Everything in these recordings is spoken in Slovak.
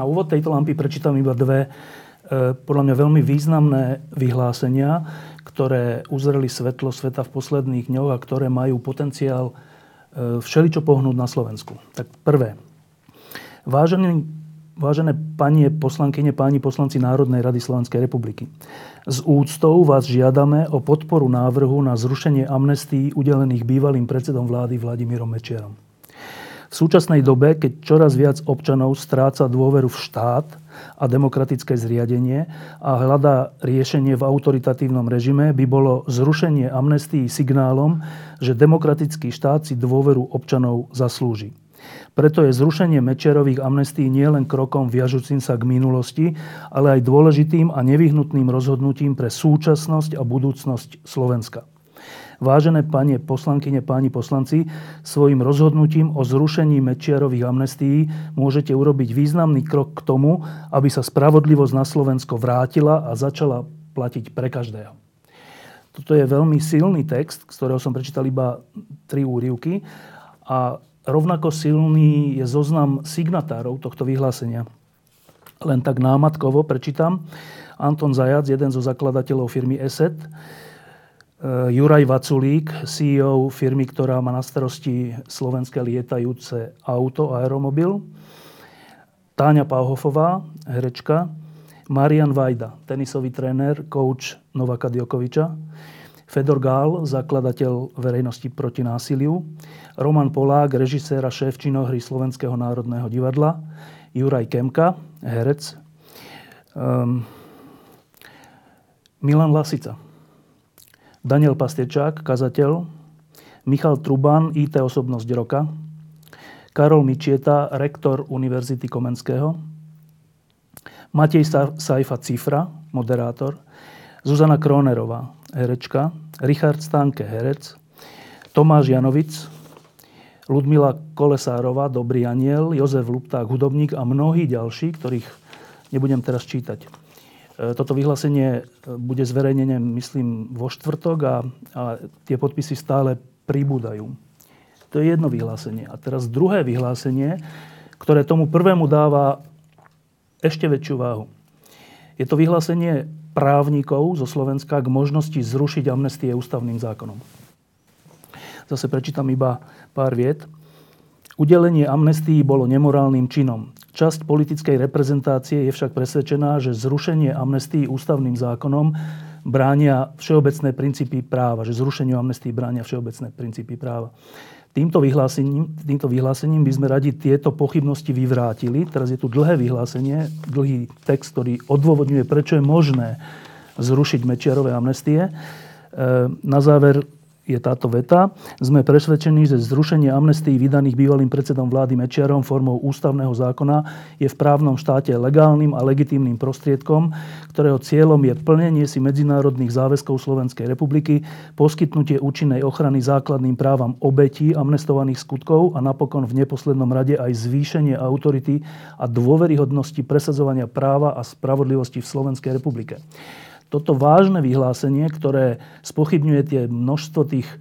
Na úvod tejto lampy prečítam iba dve e, podľa mňa veľmi významné vyhlásenia, ktoré uzreli svetlo sveta v posledných dňoch a ktoré majú potenciál e, všeličo pohnúť na Slovensku. Tak prvé. Vážený, vážené panie poslankyne, páni poslanci Národnej rady Slovenskej republiky. S úctou vás žiadame o podporu návrhu na zrušenie amnestí udelených bývalým predsedom vlády Vladimírom Mečierom. V súčasnej dobe, keď čoraz viac občanov stráca dôveru v štát a demokratické zriadenie a hľadá riešenie v autoritatívnom režime, by bolo zrušenie amnestii signálom, že demokratický štát si dôveru občanov zaslúži. Preto je zrušenie Mečerových amnestí nielen krokom viažúcim sa k minulosti, ale aj dôležitým a nevyhnutným rozhodnutím pre súčasnosť a budúcnosť Slovenska. Vážené panie poslankyne, páni poslanci, svojim rozhodnutím o zrušení Mečiarových amnestií môžete urobiť významný krok k tomu, aby sa spravodlivosť na Slovensko vrátila a začala platiť pre každého. Toto je veľmi silný text, z ktorého som prečítal iba tri úrivky a rovnako silný je zoznam signatárov tohto vyhlásenia. Len tak námatkovo prečítam. Anton Zajac, jeden zo zakladateľov firmy ESET, Juraj Vaculík, CEO firmy, ktorá má na starosti slovenské lietajúce auto, aeromobil. Táňa Pauhofová, herečka. Marian Vajda, tenisový tréner, coach Novaka Djokoviča. Fedor Gál, zakladateľ verejnosti proti násiliu. Roman Polák, režisér a šéf činohry Slovenského národného divadla. Juraj Kemka, herec. Um, Milan Lasica, Daniel Pastečák, kazateľ, Michal Truban, IT osobnosť roka, Karol Mičieta, rektor Univerzity Komenského, Matej Saifa Cifra, moderátor, Zuzana Kronerová, herečka, Richard Stanke, herec, Tomáš Janovic, Ludmila Kolesárová, Dobrý aniel, Jozef Lupták, hudobník a mnohí ďalší, ktorých nebudem teraz čítať. E, toto vyhlásenie e, bude zverejnené, myslím, vo štvrtok a, a tie podpisy stále pribúdajú. To je jedno vyhlásenie. A teraz druhé vyhlásenie, ktoré tomu prvému dáva ešte väčšiu váhu. Je to vyhlásenie právnikov zo Slovenska k možnosti zrušiť amnestie ústavným zákonom. Zase prečítam iba pár viet. Udelenie amnestii bolo nemorálnym činom. Časť politickej reprezentácie je však presvedčená, že zrušenie amnestii ústavným zákonom bránia všeobecné princípy práva, že zrušeniu amnestii bránia všeobecné princípy práva. Týmto vyhlásením, týmto vyhlásením by sme radi tieto pochybnosti vyvrátili. Teraz je tu dlhé vyhlásenie, dlhý text, ktorý odôvodňuje, prečo je možné zrušiť Mečiarové amnestie. E, na záver je táto veta. Sme presvedčení, že zrušenie amnestií vydaných bývalým predsedom vlády Mečiarom formou ústavného zákona je v právnom štáte legálnym a legitímnym prostriedkom, ktorého cieľom je plnenie si medzinárodných záväzkov Slovenskej republiky, poskytnutie účinnej ochrany základným právam obetí amnestovaných skutkov a napokon v neposlednom rade aj zvýšenie autority a dôveryhodnosti presadzovania práva a spravodlivosti v Slovenskej republike toto vážne vyhlásenie, ktoré spochybňuje tie množstvo tých e,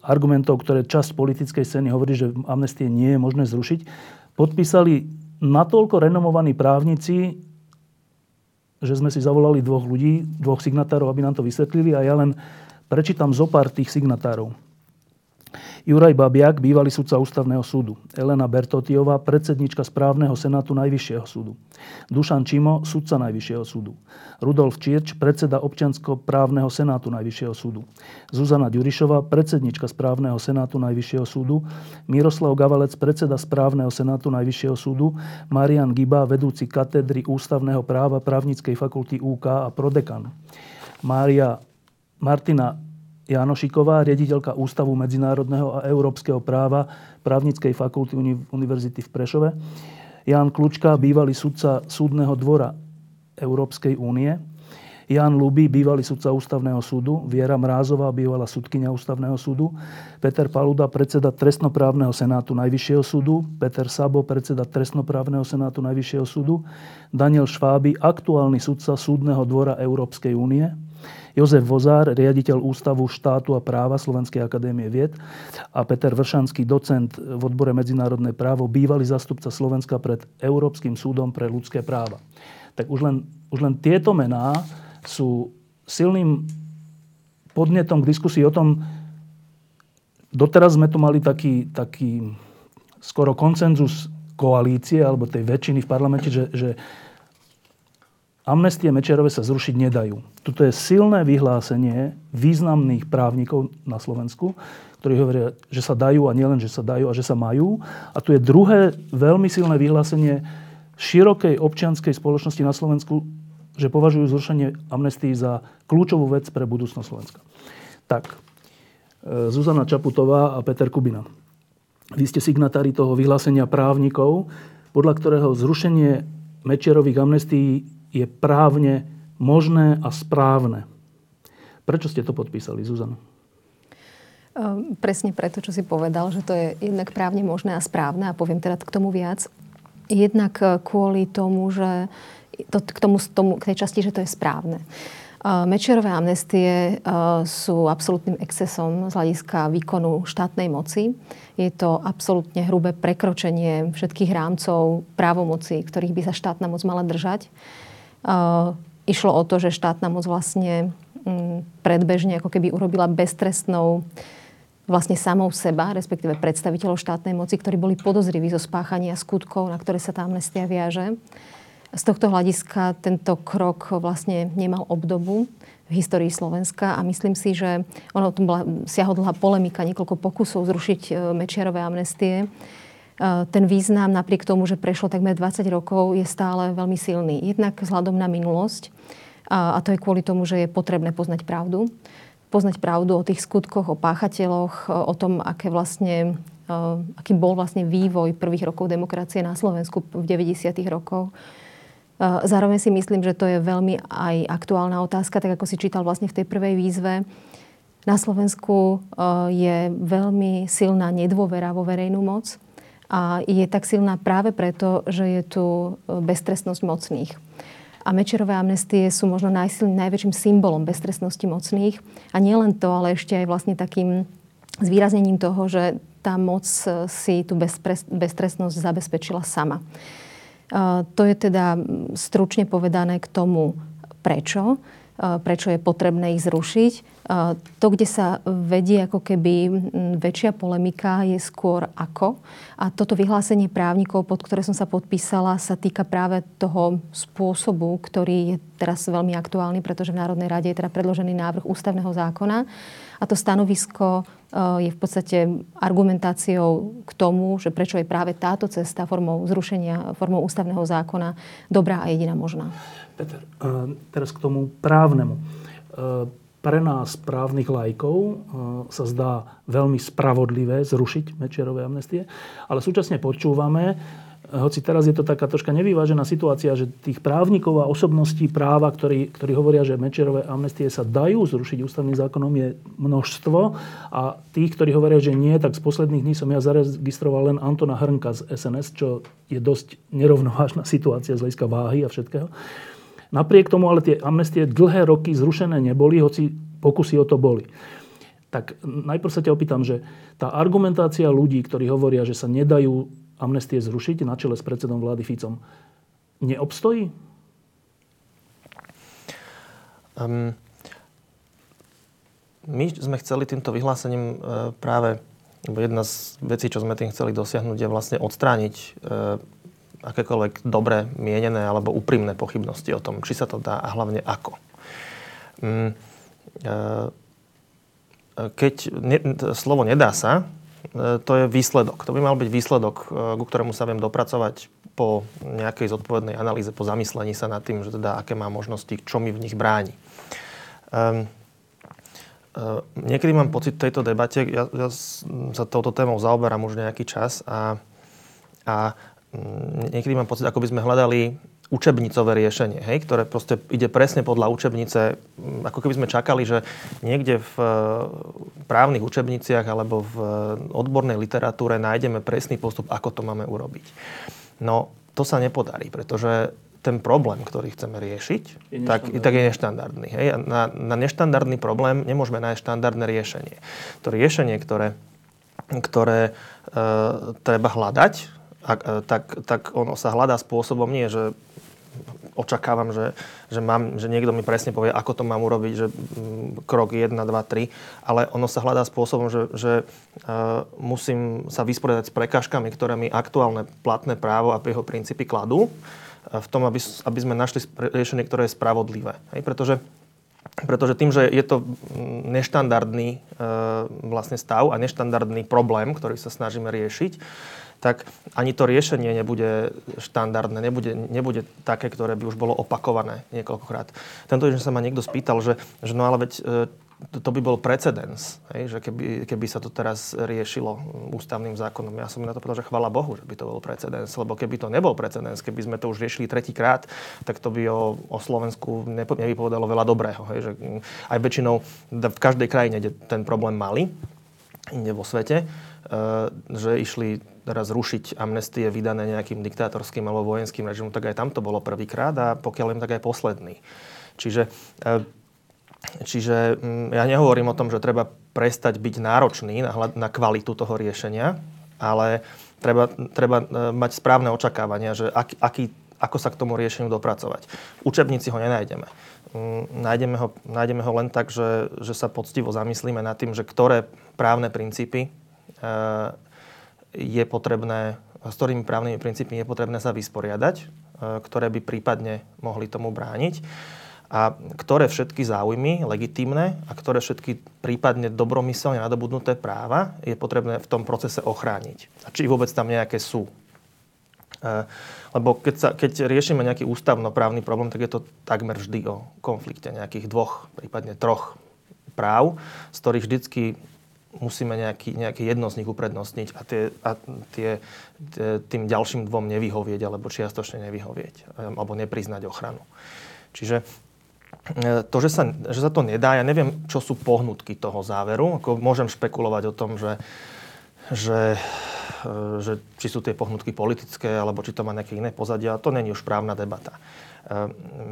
argumentov, ktoré časť politickej scény hovorí, že amnestie nie je možné zrušiť, podpísali natoľko renomovaní právnici, že sme si zavolali dvoch ľudí, dvoch signatárov, aby nám to vysvetlili a ja len prečítam zo pár tých signatárov. Juraj Babiak, bývalý sudca Ústavného súdu. Elena Bertotiová, predsednička správneho senátu Najvyššieho súdu. Dušan Čimo, sudca Najvyššieho súdu. Rudolf Čierč, predseda občiansko-právneho senátu Najvyššieho súdu. Zuzana Ďurišová, predsednička správneho senátu Najvyššieho súdu. Miroslav Gavalec, predseda správneho senátu Najvyššieho súdu. Marian Giba, vedúci katedry ústavného práva právnickej fakulty UK a prodekan. Mária Martina Janošiková, riaditeľka Ústavu medzinárodného a európskeho práva právnickej fakulty Univerzity v Prešove. Jan Klučka, bývalý sudca Súdneho dvora Európskej únie. Jan Luby, bývalý sudca Ústavného súdu, Viera Mrázová, bývalá sudkynia Ústavného súdu, Peter Paluda, predseda Trestnoprávneho senátu Najvyššieho súdu, Peter Sabo, predseda Trestnoprávneho senátu Najvyššieho súdu, Daniel Šváby, aktuálny sudca Súdneho dvora Európskej únie, Jozef Vozár, riaditeľ Ústavu štátu a práva Slovenskej akadémie vied a Peter Vršanský, docent v odbore medzinárodné právo, bývalý zastupca Slovenska pred Európskym súdom pre ľudské práva. Tak už len, už len tieto mená sú silným podnetom k diskusii o tom, doteraz sme tu mali taký, taký skoro koncenzus koalície alebo tej väčšiny v parlamente, že, že amnestie Mečerové sa zrušiť nedajú. Tuto je silné vyhlásenie významných právnikov na Slovensku, ktorí hovoria, že sa dajú a nielen, že sa dajú a že sa majú. A tu je druhé veľmi silné vyhlásenie širokej občianskej spoločnosti na Slovensku, že považujú zrušenie amnestii za kľúčovú vec pre budúcnosť Slovenska. Tak, e, Zuzana Čaputová a Peter Kubina. Vy ste signatári toho vyhlásenia právnikov, podľa ktorého zrušenie Mečerových amnestií je právne možné a správne. Prečo ste to podpísali, Zuzana? Ehm, presne preto, čo si povedal, že to je jednak právne možné a správne a poviem teda k tomu viac. Jednak e, kvôli tomu, že to, k, tomu, tomu, k tej časti, že to je správne. Mečerové amnestie sú absolútnym excesom z hľadiska výkonu štátnej moci. Je to absolútne hrubé prekročenie všetkých rámcov právomoci, ktorých by sa štátna moc mala držať. Išlo o to, že štátna moc vlastne mm, predbežne ako keby urobila beztrestnou vlastne samou seba, respektíve predstaviteľov štátnej moci, ktorí boli podozriví zo spáchania skutkov, na ktoré sa tá amnestia viaže. Z tohto hľadiska tento krok vlastne nemal obdobu v histórii Slovenska a myslím si, že ono tu bola siahodlhá polemika, niekoľko pokusov zrušiť e, Mečiarové amnestie. E, ten význam napriek tomu, že prešlo takmer 20 rokov, je stále veľmi silný. Jednak vzhľadom na minulosť a to je kvôli tomu, že je potrebné poznať pravdu. Poznať pravdu o tých skutkoch, o páchateľoch, o tom, aké vlastne e, aký bol vlastne vývoj prvých rokov demokracie na Slovensku v 90. rokoch Eh, zároveň si myslím, že to je veľmi aj aktuálna otázka, tak ako si čítal vlastne v tej prvej výzve. Na Slovensku eh, je veľmi silná nedôvera vo verejnú moc a je tak silná práve preto, že je tu eh, beztrestnosť mocných. A Mečerové amnestie sú možno najsilný, najväčším symbolom beztrestnosti mocných. A nielen to, ale ešte aj vlastne takým zvýraznením toho, že tá moc si tú beztrestnosť zabezpečila sama. To je teda stručne povedané k tomu, prečo prečo je potrebné ich zrušiť. To, kde sa vedie ako keby väčšia polemika, je skôr ako. A toto vyhlásenie právnikov, pod ktoré som sa podpísala, sa týka práve toho spôsobu, ktorý je teraz veľmi aktuálny, pretože v Národnej rade je teda predložený návrh ústavného zákona. A to stanovisko je v podstate argumentáciou k tomu, že prečo je práve táto cesta formou zrušenia, formou ústavného zákona dobrá a jediná možná. Peter, teraz k tomu právnemu. Pre nás, právnych lajkov, sa zdá veľmi spravodlivé zrušiť Mečerové amnestie, ale súčasne počúvame, hoci teraz je to taká troška nevyvážená situácia, že tých právnikov a osobností práva, ktorí, ktorí hovoria, že Mečerové amnestie sa dajú zrušiť ústavným zákonom, je množstvo. A tých, ktorí hovoria, že nie, tak z posledných dní som ja zaregistroval len Antona Hrnka z SNS, čo je dosť nerovnovážna situácia z hľadiska váhy a všetkého. Napriek tomu ale tie amnestie dlhé roky zrušené neboli, hoci pokusy o to boli. Tak najprv sa ťa opýtam, že tá argumentácia ľudí, ktorí hovoria, že sa nedajú amnestie zrušiť na čele s predsedom vlády Ficom, neobstojí? Um, my sme chceli týmto vyhlásením e, práve, jedna z vecí, čo sme tým chceli dosiahnuť, je vlastne odstrániť e, akékoľvek dobre mienené alebo úprimné pochybnosti o tom, či sa to dá a hlavne ako. Um, e, keď ne, slovo nedá sa, E, to je výsledok. To by mal byť výsledok, e, ku ktorému sa viem dopracovať po nejakej zodpovednej analýze, po zamyslení sa nad tým, že teda aké má možnosti, čo mi v nich bráni. Um, niekedy mám pocit v tejto debate, ja, ja sa touto témou zaoberám už nejaký čas a, a mm, niekedy mám pocit, ako by sme hľadali učebnicové riešenie, hej, ktoré proste ide presne podľa učebnice, mm, ako keby sme čakali, že niekde v e, právnych učebniciach alebo v odbornej literatúre nájdeme presný postup, ako to máme urobiť. No, to sa nepodarí, pretože ten problém, ktorý chceme riešiť, je tak, tak je neštandardný. Hej? Na, na neštandardný problém nemôžeme nájsť štandardné riešenie. To riešenie, ktoré, ktoré e, treba hľadať, a, e, tak, tak ono sa hľadá spôsobom nie, že očakávam, že, že, mám, že niekto mi presne povie, ako to mám urobiť, že mm, krok 1, 2, 3, ale ono sa hľadá spôsobom, že, že uh, musím sa vysporiadať s prekážkami, ktoré mi aktuálne platné právo a jeho princípy kladú v tom, aby, aby sme našli riešenie, ktoré je spravodlivé. Hej? Pretože, pretože tým, že je to neštandardný e, vlastne stav a neštandardný problém, ktorý sa snažíme riešiť, tak ani to riešenie nebude štandardné, nebude, nebude také, ktoré by už bolo opakované niekoľkokrát. Tento týždeň sa ma niekto spýtal, že, že no ale veď e, to, to by bol precedens, hej, že keby, keby sa to teraz riešilo ústavným zákonom. Ja som na to povedal, že chvala Bohu, že by to bol precedens, lebo keby to nebol precedens, keby sme to už riešili tretíkrát, tak to by o, o Slovensku nevypovedalo veľa dobrého. Hej, že aj väčšinou v každej krajine, kde ten problém mali, inde vo svete, že išli teraz rušiť amnestie vydané nejakým diktátorským alebo vojenským režimom, tak aj tam to bolo prvýkrát a pokiaľ im tak aj posledný. Čiže eh, Čiže mm, ja nehovorím o tom, že treba prestať byť náročný na, na kvalitu toho riešenia, ale treba, treba e, mať správne očakávania, že ak, aký, ako sa k tomu riešeniu dopracovať. V učebnici ho nenájdeme. Mm, nájdeme ho, nájdeme ho len tak, že, že sa poctivo zamyslíme nad tým, že ktoré právne princípy e, je potrebné, s ktorými právnymi princípmi je potrebné sa vysporiadať, e, ktoré by prípadne mohli tomu brániť a ktoré všetky záujmy legitímne a ktoré všetky prípadne dobromyselne nadobudnuté práva je potrebné v tom procese ochrániť. A či vôbec tam nejaké sú. E, lebo keď, sa, keď riešime nejaký ústavnoprávny problém, tak je to takmer vždy o konflikte nejakých dvoch, prípadne troch práv, z ktorých vždycky musíme nejaký, nejaké jedno z nich uprednostniť a, tie, a tie, tým ďalším dvom nevyhovieť alebo čiastočne nevyhovieť e, alebo nepriznať ochranu. Čiže E, to, že sa, že sa to nedá, ja neviem, čo sú pohnutky toho záveru. Ako môžem špekulovať o tom, že, že, e, že či sú tie pohnutky politické, alebo či to má nejaké iné pozadia. To není už právna debata. E,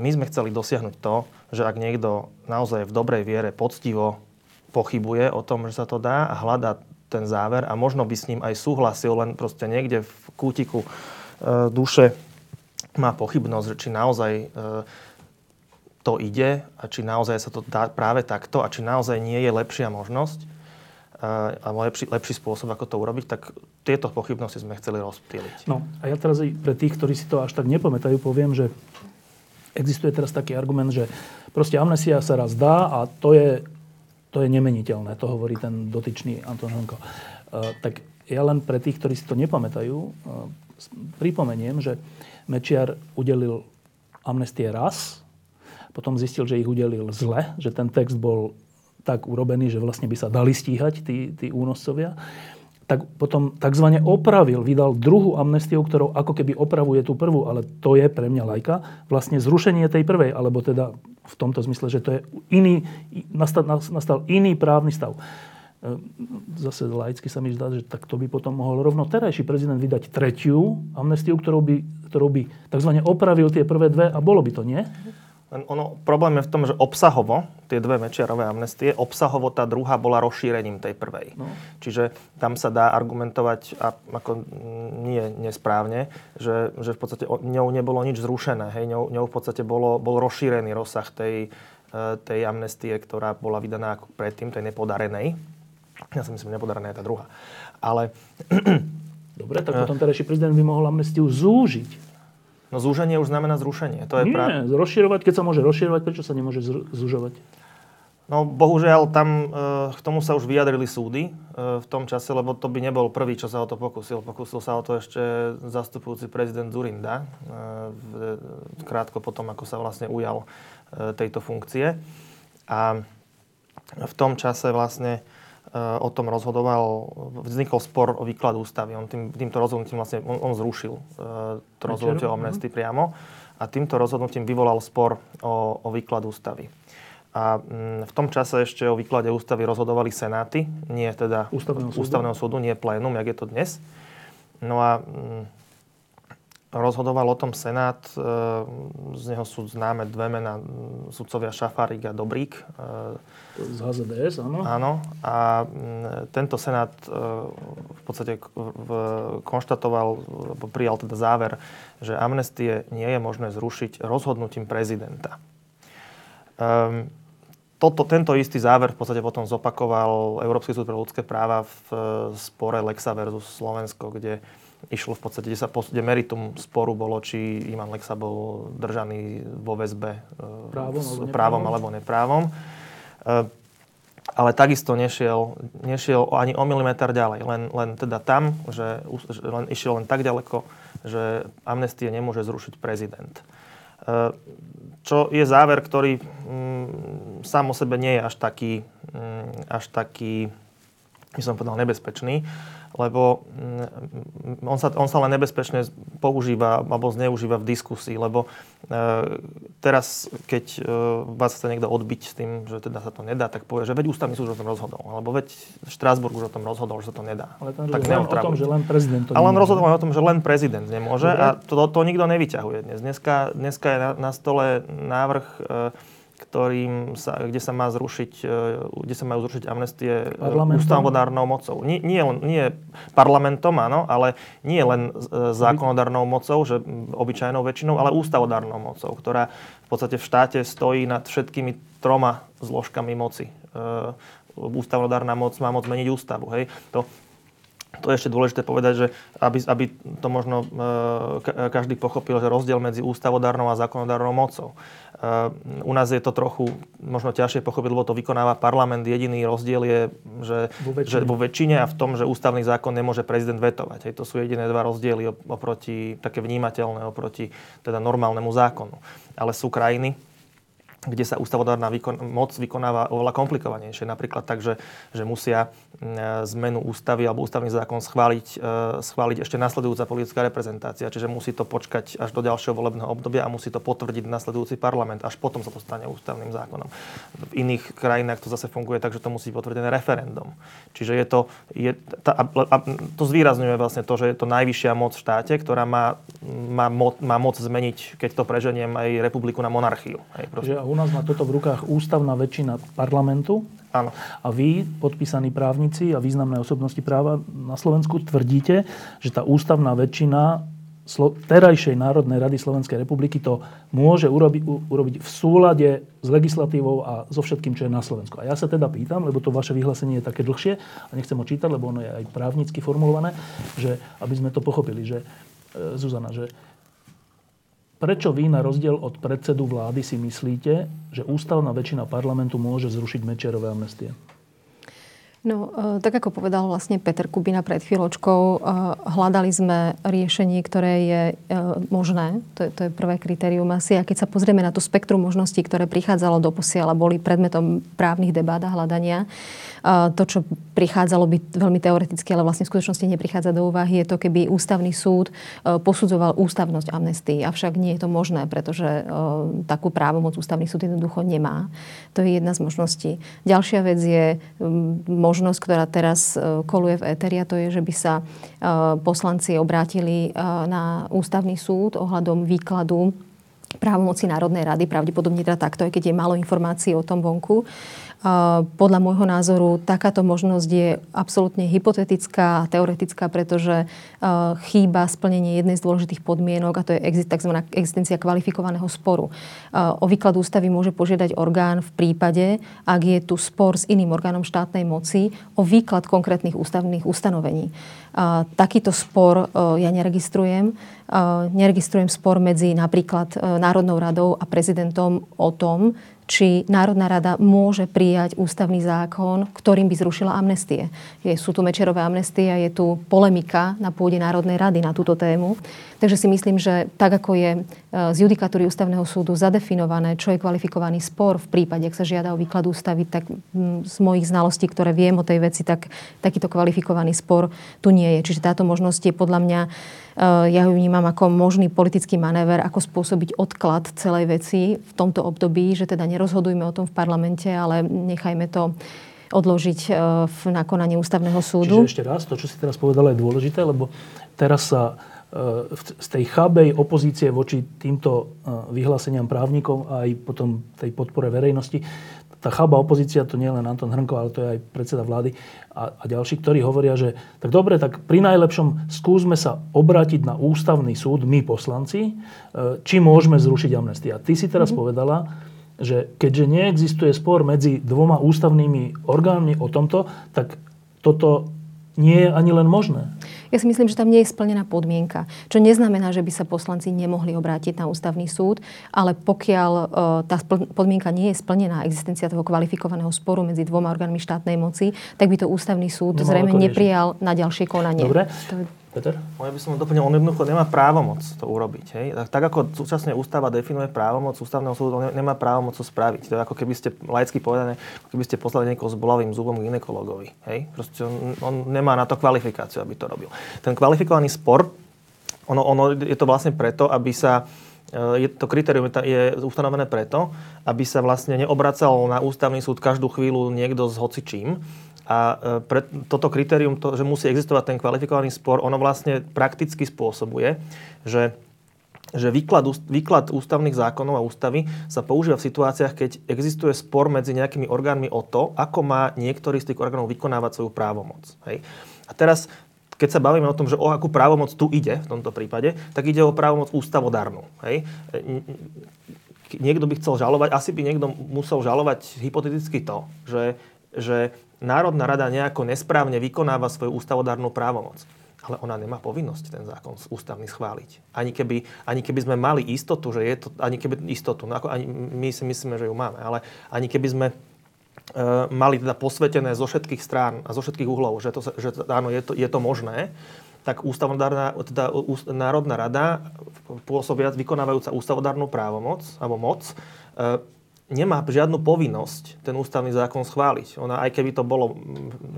my sme chceli dosiahnuť to, že ak niekto naozaj v dobrej viere poctivo pochybuje o tom, že sa to dá a hľadá ten záver a možno by s ním aj súhlasil, len proste niekde v kútiku duše má pochybnosť, či naozaj to ide a či naozaj sa to dá práve takto a či naozaj nie je lepšia možnosť eh, alebo lepší, lepší spôsob, ako to urobiť, tak tieto pochybnosti sme chceli rozptýliť. No a ja teraz pre tých, ktorí si to až tak nepamätajú, poviem, že existuje teraz taký argument, že proste amnesia sa raz dá a to je, to je nemeniteľné. To hovorí ten dotyčný Anton Honko. Uh, tak ja len pre tých, ktorí si to nepamätajú, uh, pripomeniem, že Mečiar udelil amnestie raz potom zistil, že ich udelil zle, že ten text bol tak urobený, že vlastne by sa dali stíhať tí, tí únoscovia. Tak potom tzv. opravil, vydal druhú amnestiu, ktorou ako keby opravuje tú prvú, ale to je pre mňa lajka, vlastne zrušenie tej prvej, alebo teda v tomto zmysle, že to je iný, nastal, nastal iný právny stav. E, zase laicky sa mi zdá, že tak to by potom mohol rovno terajší prezident vydať tretiu amnestiu, ktorou by, ktorou by tzv. opravil tie prvé dve a bolo by to, nie? Len ono, problém je v tom, že obsahovo, tie dve mečiarové amnestie, obsahovo tá druhá bola rozšírením tej prvej. No. Čiže tam sa dá argumentovať, a ako nie nesprávne, že, že v podstate ňou nebolo nič zrušené. Hej? Ňou, ňou v podstate bolo, bol rozšírený rozsah tej, e, tej amnestie, ktorá bola vydaná ako predtým, tej nepodarenej. Ja si myslím, nepodarená je tá druhá. Ale... Dobre, tak potom terajší prezident by mohol amnestiu zúžiť. No zúženie už znamená zrušenie. To je Nie, pra... rozširovať, keď sa môže rozširovať, prečo sa nemôže zúžovať? No bohužiaľ, tam e, k tomu sa už vyjadrili súdy e, v tom čase, lebo to by nebol prvý, čo sa o to pokusil. Pokusil sa o to ešte zastupujúci prezident Zurinda, e, krátko potom, ako sa vlastne ujal tejto funkcie. A v tom čase vlastne o tom rozhodoval, vznikol spor o výklad ústavy. On tým, týmto rozhodnutím vlastne, on, on zrušil to rozhodnutie o amnestii priamo a týmto rozhodnutím vyvolal spor o, o výklad ústavy. A mm, v tom čase ešte o výklade ústavy rozhodovali senáty, nie teda ústavného ústavného súdu nie plénum, jak je to dnes. No a mm, rozhodoval o tom senát, e, z neho sú známe dve mená, sudcovia Šafárik a Dobrík. Z HZDS, áno. Áno. A tento senát e, v podstate konštatoval, prijal teda záver, že amnestie nie je možné zrušiť rozhodnutím prezidenta. Um, toto, tento istý záver v podstate potom zopakoval Európsky súd pre ľudské práva v e, spore Lexa versus Slovensko, kde išlo v podstate, kde, sa, kde meritum sporu bolo, či Iman Lexa bol držaný vo väzbe e, právom, s alebo právom alebo neprávom. E, ale takisto nešiel, nešiel ani o milimeter ďalej. Len, len teda tam, že len, išiel len tak ďaleko, že amnestie nemôže zrušiť prezident. Čo je záver, ktorý mm, sám o sebe nie je až taký, mm, až taký by som povedal, nebezpečný lebo mm, on sa, on sa len nebezpečne používa alebo zneužíva v diskusii, lebo e, teraz, keď e, vás chce niekto odbiť s tým, že teda sa to nedá, tak povie, že veď ústavný súd o tom rozhodol, alebo veď Štrásburg už o tom rozhodol, že sa to nedá. Ale tam tak o tom, že len prezident to Ale on rozhodoval o tom, že len prezident nemôže Dobre. a to, to nikto nevyťahuje dnes. Dneska, dneska je na, na stole návrh e, ktorým sa, kde sa má zrušiť, e, kde sa majú zrušiť amnestie e, ústavodárnou mocou. Nie, nie, nie parlamentom, áno, ale nie len e, zákonodárnou mocou, že obyčajnou väčšinou, ale ústavodárnou mocou, ktorá v podstate v štáte stojí nad všetkými troma zložkami moci. Ústavodárna moc má moc meniť ústavu. Hej. To, to je ešte dôležité povedať, že aby, aby to možno každý pochopil, že rozdiel medzi ústavodárnou a zákonodárnou mocou. U nás je to trochu možno ťažšie pochopiť, lebo to vykonáva parlament. Jediný rozdiel je, že vo väčšine, že vo väčšine a v tom, že ústavný zákon nemôže prezident vetovať. Hej, to sú jediné dva rozdiely oproti, také vnímateľné oproti teda normálnemu zákonu. Ale sú krajiny, kde sa ústavodárna výkon, moc vykonáva oveľa komplikovanejšie. Napríklad tak, že, že musia zmenu ústavy alebo ústavný zákon schváliť, e, schváliť ešte nasledujúca politická reprezentácia. Čiže musí to počkať až do ďalšieho volebného obdobia a musí to potvrdiť nasledujúci parlament. Až potom sa to stane ústavným zákonom. V iných krajinách to zase funguje tak, že to musí byť potvrdené referendum. Čiže je to, je, tá, a, a, to zvýrazňuje vlastne to, že je to najvyššia moc v štáte, ktorá má, má, moc, má moc zmeniť, keď to preženiem, aj republiku na monarchiu. Hej, nás má toto v rukách ústavná väčšina parlamentu. Áno. A vy, podpísaní právnici a významné osobnosti práva na Slovensku, tvrdíte, že tá ústavná väčšina terajšej Národnej rady Slovenskej republiky to môže urobiť, urobiť v súlade s legislatívou a so všetkým, čo je na Slovensku. A ja sa teda pýtam, lebo to vaše vyhlásenie je také dlhšie a nechcem ho čítať, lebo ono je aj právnicky formulované, že aby sme to pochopili, že e, Zuzana, že Prečo vy na rozdiel od predsedu vlády si myslíte, že ústavná väčšina parlamentu môže zrušiť Mečerové amnestie? No, e, tak ako povedal vlastne Peter Kubina pred chvíľočkou, e, hľadali sme riešenie, ktoré je e, možné. To je, to je prvé kritérium asi. A keď sa pozrieme na to spektrum možností, ktoré prichádzalo do posiela, boli predmetom právnych debát a hľadania, to, čo prichádzalo byť veľmi teoreticky, ale vlastne v skutočnosti neprichádza do úvahy, je to, keby ústavný súd posudzoval ústavnosť amnestii. Avšak nie je to možné, pretože takú právomoc ústavný súd jednoducho nemá. To je jedna z možností. Ďalšia vec je možnosť, ktorá teraz e, koluje v Eteri, a to je, že by sa poslanci obrátili na ústavný súd ohľadom výkladu právomoci Národnej rady, pravdepodobne teda takto, aj keď je málo informácií o tom vonku. Podľa môjho názoru takáto možnosť je absolútne hypotetická a teoretická, pretože chýba splnenie jednej z dôležitých podmienok a to je tzv. existencia kvalifikovaného sporu. O výklad ústavy môže požiadať orgán v prípade, ak je tu spor s iným orgánom štátnej moci o výklad konkrétnych ústavných ustanovení. Takýto spor ja neregistrujem. Neregistrujem spor medzi napríklad Národnou radou a prezidentom o tom, či Národná rada môže prijať ústavný zákon, ktorým by zrušila amnestie. Je, sú tu Mečerové amnestie a je tu polemika na pôde Národnej rady na túto tému. Takže si myslím, že tak ako je z judikatúry ústavného súdu zadefinované, čo je kvalifikovaný spor v prípade, ak sa žiada o výklad ústavy, tak z mojich znalostí, ktoré viem o tej veci, tak takýto kvalifikovaný spor tu nie je. Čiže táto možnosť je podľa mňa ja ju vnímam ako možný politický manéver, ako spôsobiť odklad celej veci v tomto období, že teda nerozhodujme o tom v parlamente, ale nechajme to odložiť e, v nakonaní ústavného súdu. Čiže ešte raz, to, čo si teraz povedala, je dôležité, lebo teraz sa z tej chabej opozície voči týmto e, vyhláseniam právnikov a aj potom tej podpore verejnosti, tá chaba opozícia, to nie je len Anton Hrnko, ale to je aj predseda vlády a, a ďalší, ktorí hovoria, že tak dobre, tak pri najlepšom skúsme sa obrátiť na ústavný súd, my poslanci, či môžeme zrušiť amnestia. Ty si teraz mm-hmm. povedala, že keďže neexistuje spor medzi dvoma ústavnými orgánmi o tomto, tak toto nie je ani len možné. Ja si myslím, že tam nie je splnená podmienka. Čo neznamená, že by sa poslanci nemohli obrátiť na ústavný súd, ale pokiaľ uh, tá podmienka nie je splnená, existencia toho kvalifikovaného sporu medzi dvoma orgánmi štátnej moci, tak by to ústavný súd Nemal zrejme neprijal na ďalšie konanie. Dobre. To Peter? Ja by som doplnil, on jednoducho nemá právomoc to urobiť. Hej? Tak, tak ako súčasne ústava definuje právomoc ústavného súdu, on nemá právomoc to spraviť. To je ako keby ste, laicky povedané, keby ste poslali niekoho s bolavým zubom k ginekologovi. Hej? Proste on, on nemá na to kvalifikáciu, aby to robil. Ten kvalifikovaný spor, ono, ono je to vlastne preto, aby sa e, je to kritérium je ustanovené preto, aby sa vlastne neobracal na ústavný súd každú chvíľu niekto s hocičím, a e, pre toto kritérium, to, že musí existovať ten kvalifikovaný spor, ono vlastne prakticky spôsobuje, že že výklad, výklad ústavných zákonov a ústavy sa používa v situáciách, keď existuje spor medzi nejakými orgánmi o to, ako má niektorý z tých orgánov vykonávať svoju právomoc. Hej. A teraz, keď sa bavíme o tom, že o akú právomoc tu ide v tomto prípade, tak ide o právomoc ústavodárnu. Hej. Niekto by chcel žalovať, asi by niekto musel žalovať hypoteticky to, že, že Národná rada nejako nesprávne vykonáva svoju ústavodárnu právomoc. Ale ona nemá povinnosť ten zákon ústavný schváliť. Ani keby, ani keby sme mali istotu, že je to, ani keby istotu, no ako ani my si myslíme, že ju máme, ale ani keby sme e, mali teda posvetené zo všetkých strán a zo všetkých uhlov, že, to, že áno, je to, je to možné, tak ústavodárna, teda Národná rada, pôsobiac vykonávajúca ústavodárnu právomoc alebo moc, e, nemá žiadnu povinnosť ten ústavný zákon schváliť. Ona, aj keby to bolo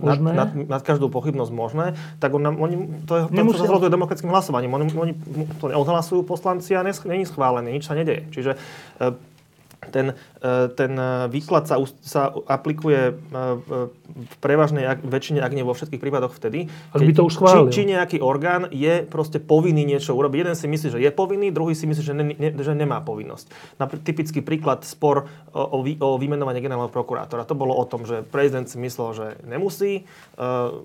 nad, nad, nad každú pochybnosť možné, tak on, oni, to je, to sa rozhoduje demokratickým hlasovaním. Oni, oni to odhlasujú poslanci a není schválené, nič sa nedeje. Čiže e, ten, ten výklad sa, sa aplikuje e, v prevažnej väčšine, ak nie vo všetkých prípadoch vtedy, keď, by to už či, či nejaký orgán je proste povinný niečo urobiť. Jeden si myslí, že je povinný, druhý si myslí, že, ne, ne, že nemá povinnosť. Napr- typický príklad spor o, o, o vymenovanie generálneho prokurátora. To bolo o tom, že prezident si myslel, že nemusí.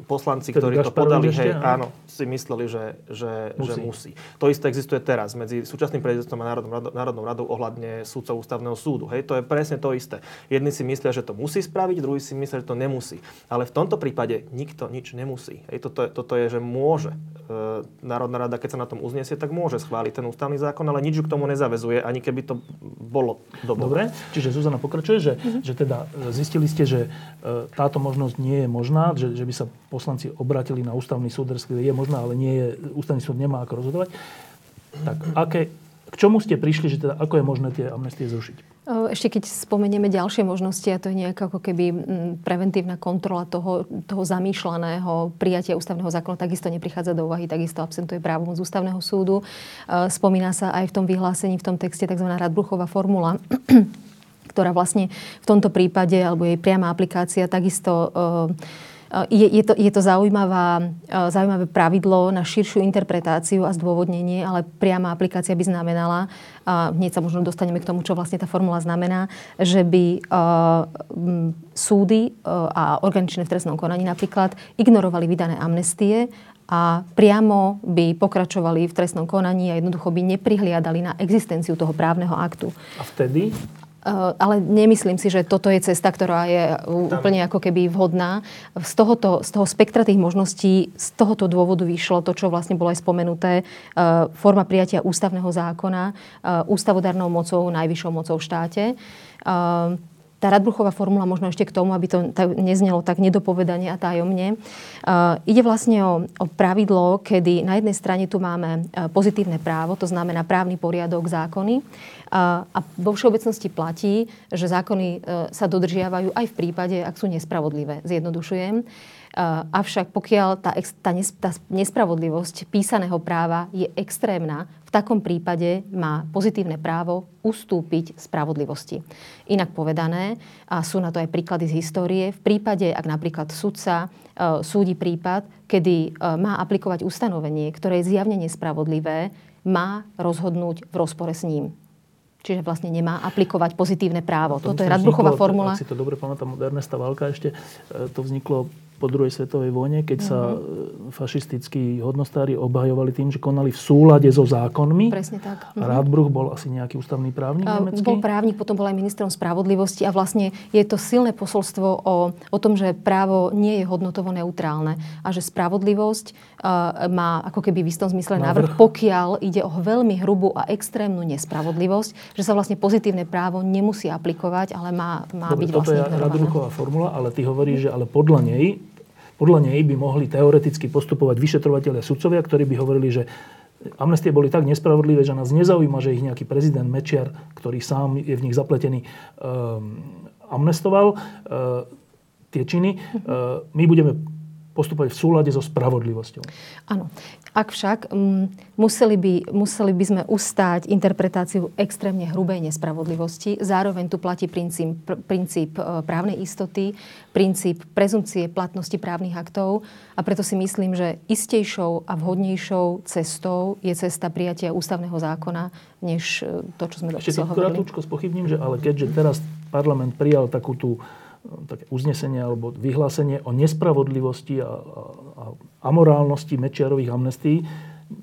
Poslanci, Keď ktorí to podali, hej, áno, si mysleli, že, že, musí. že musí. To isté existuje teraz medzi súčasným prezidentom a Národnou Národnou radou ohľadne súdcov ústavného súdu. Hej, to je presne to isté. Jedni si myslia, že to musí spraviť, druhí si myslia, že to nemusí. Ale v tomto prípade nikto nič nemusí. Hej, toto, je, toto je, že môže. E, Národná rada, keď sa na tom uzniesie, tak môže schváliť ten ústavný zákon, ale nič k tomu nezavezuje, ani keby to bolo dobre. Dobre, čiže Zuzana pokračuje, že, mm-hmm. že teda zistili ste, že e, táto možnosť nie je možná, že, že by sa poslanci obratili na ústavný súd, respektíve je možná, ale nie je, ústavný súd nemá ako rozhodovať. Tak aké, k čomu ste prišli, že teda ako je možné tie amnestie zrušiť? Ešte keď spomenieme ďalšie možnosti, a to je nejaká ako keby preventívna kontrola toho, toho zamýšľaného prijatia ústavného zákona, takisto neprichádza do úvahy, takisto absentuje právomoc ústavného súdu. Spomína sa aj v tom vyhlásení, v tom texte tzv. Radbruchová formula, ktorá vlastne v tomto prípade, alebo jej priama aplikácia, takisto je, je, to, je to zaujímavá, zaujímavé pravidlo na širšiu interpretáciu a zdôvodnenie, ale priama aplikácia by znamenala, a hneď sa možno dostaneme k tomu, čo vlastne tá formula znamená, že by uh, súdy a organičné v trestnom konaní napríklad ignorovali vydané amnestie a priamo by pokračovali v trestnom konaní a jednoducho by neprihliadali na existenciu toho právneho aktu. A vtedy ale nemyslím si, že toto je cesta, ktorá je úplne ako keby vhodná. Z, tohoto, z toho spektra tých možností, z tohoto dôvodu vyšlo to, čo vlastne bolo aj spomenuté, eh, forma prijatia ústavného zákona eh, ústavodárnou mocou, najvyššou mocou v štáte tá Radbruchová formula, možno ešte k tomu, aby to neznelo tak nedopovedanie a tajomne, ide vlastne o, o pravidlo, kedy na jednej strane tu máme pozitívne právo, to znamená právny poriadok, zákony, uh, a vo všeobecnosti platí, že zákony uh, sa dodržiavajú aj v prípade, ak sú nespravodlivé. Zjednodušujem. Uh, avšak pokiaľ tá, tá, tá nespravodlivosť písaného práva je extrémna, takom prípade má pozitívne právo ustúpiť spravodlivosti. Inak povedané, a sú na to aj príklady z histórie, v prípade, ak napríklad sudca e, súdi prípad, kedy e, má aplikovať ustanovenie, ktoré je zjavne nespravodlivé, má rozhodnúť v rozpore s ním. Čiže vlastne nemá aplikovať pozitívne právo. Toto je Radbruchová formula. Ak si to dobre pamätám, Ernesta Válka ešte, e, to vzniklo po druhej svetovej vojne, keď sa mm-hmm. fašistickí hodnostári obhajovali tým, že konali v súlade so zákonmi. Presne tak. Mm-hmm. Rádbruch bol asi nejaký ústavný právnik uh, nemecký? Bol právnik, potom bol aj ministrom spravodlivosti a vlastne je to silné posolstvo o, o tom, že právo nie je hodnotovo neutrálne a že spravodlivosť uh, má ako keby v istom zmysle návrh, návrh, pokiaľ ide o veľmi hrubú a extrémnu nespravodlivosť, že sa vlastne pozitívne právo nemusí aplikovať, ale má, má Dobre, byť vlastne Toto je Radbruchová formula, ale ty hovoríš, že ale podľa nej podľa nej by mohli teoreticky postupovať vyšetrovateľia sudcovia, ktorí by hovorili, že amnestie boli tak nespravodlivé, že nás nezaujíma, že ich nejaký prezident Mečiar, ktorý sám je v nich zapletený, um, amnestoval uh, tie činy. Uh, my budeme postupovať v súlade so spravodlivosťou. Áno. Ak však m, mm, museli, by, museli by sme ustáť interpretáciu extrémne hrubej nespravodlivosti, zároveň tu platí princíp, pr- princíp e, právnej istoty, princíp prezumcie platnosti právnych aktov a preto si myslím, že istejšou a vhodnejšou cestou je cesta prijatia ústavného zákona, než e, to, čo sme Ešte hovorili. Ešte spochybním, že ale keďže teraz parlament prijal takú tú také uznesenie alebo vyhlásenie o nespravodlivosti a, a amorálnosti Mečiarových amnestí,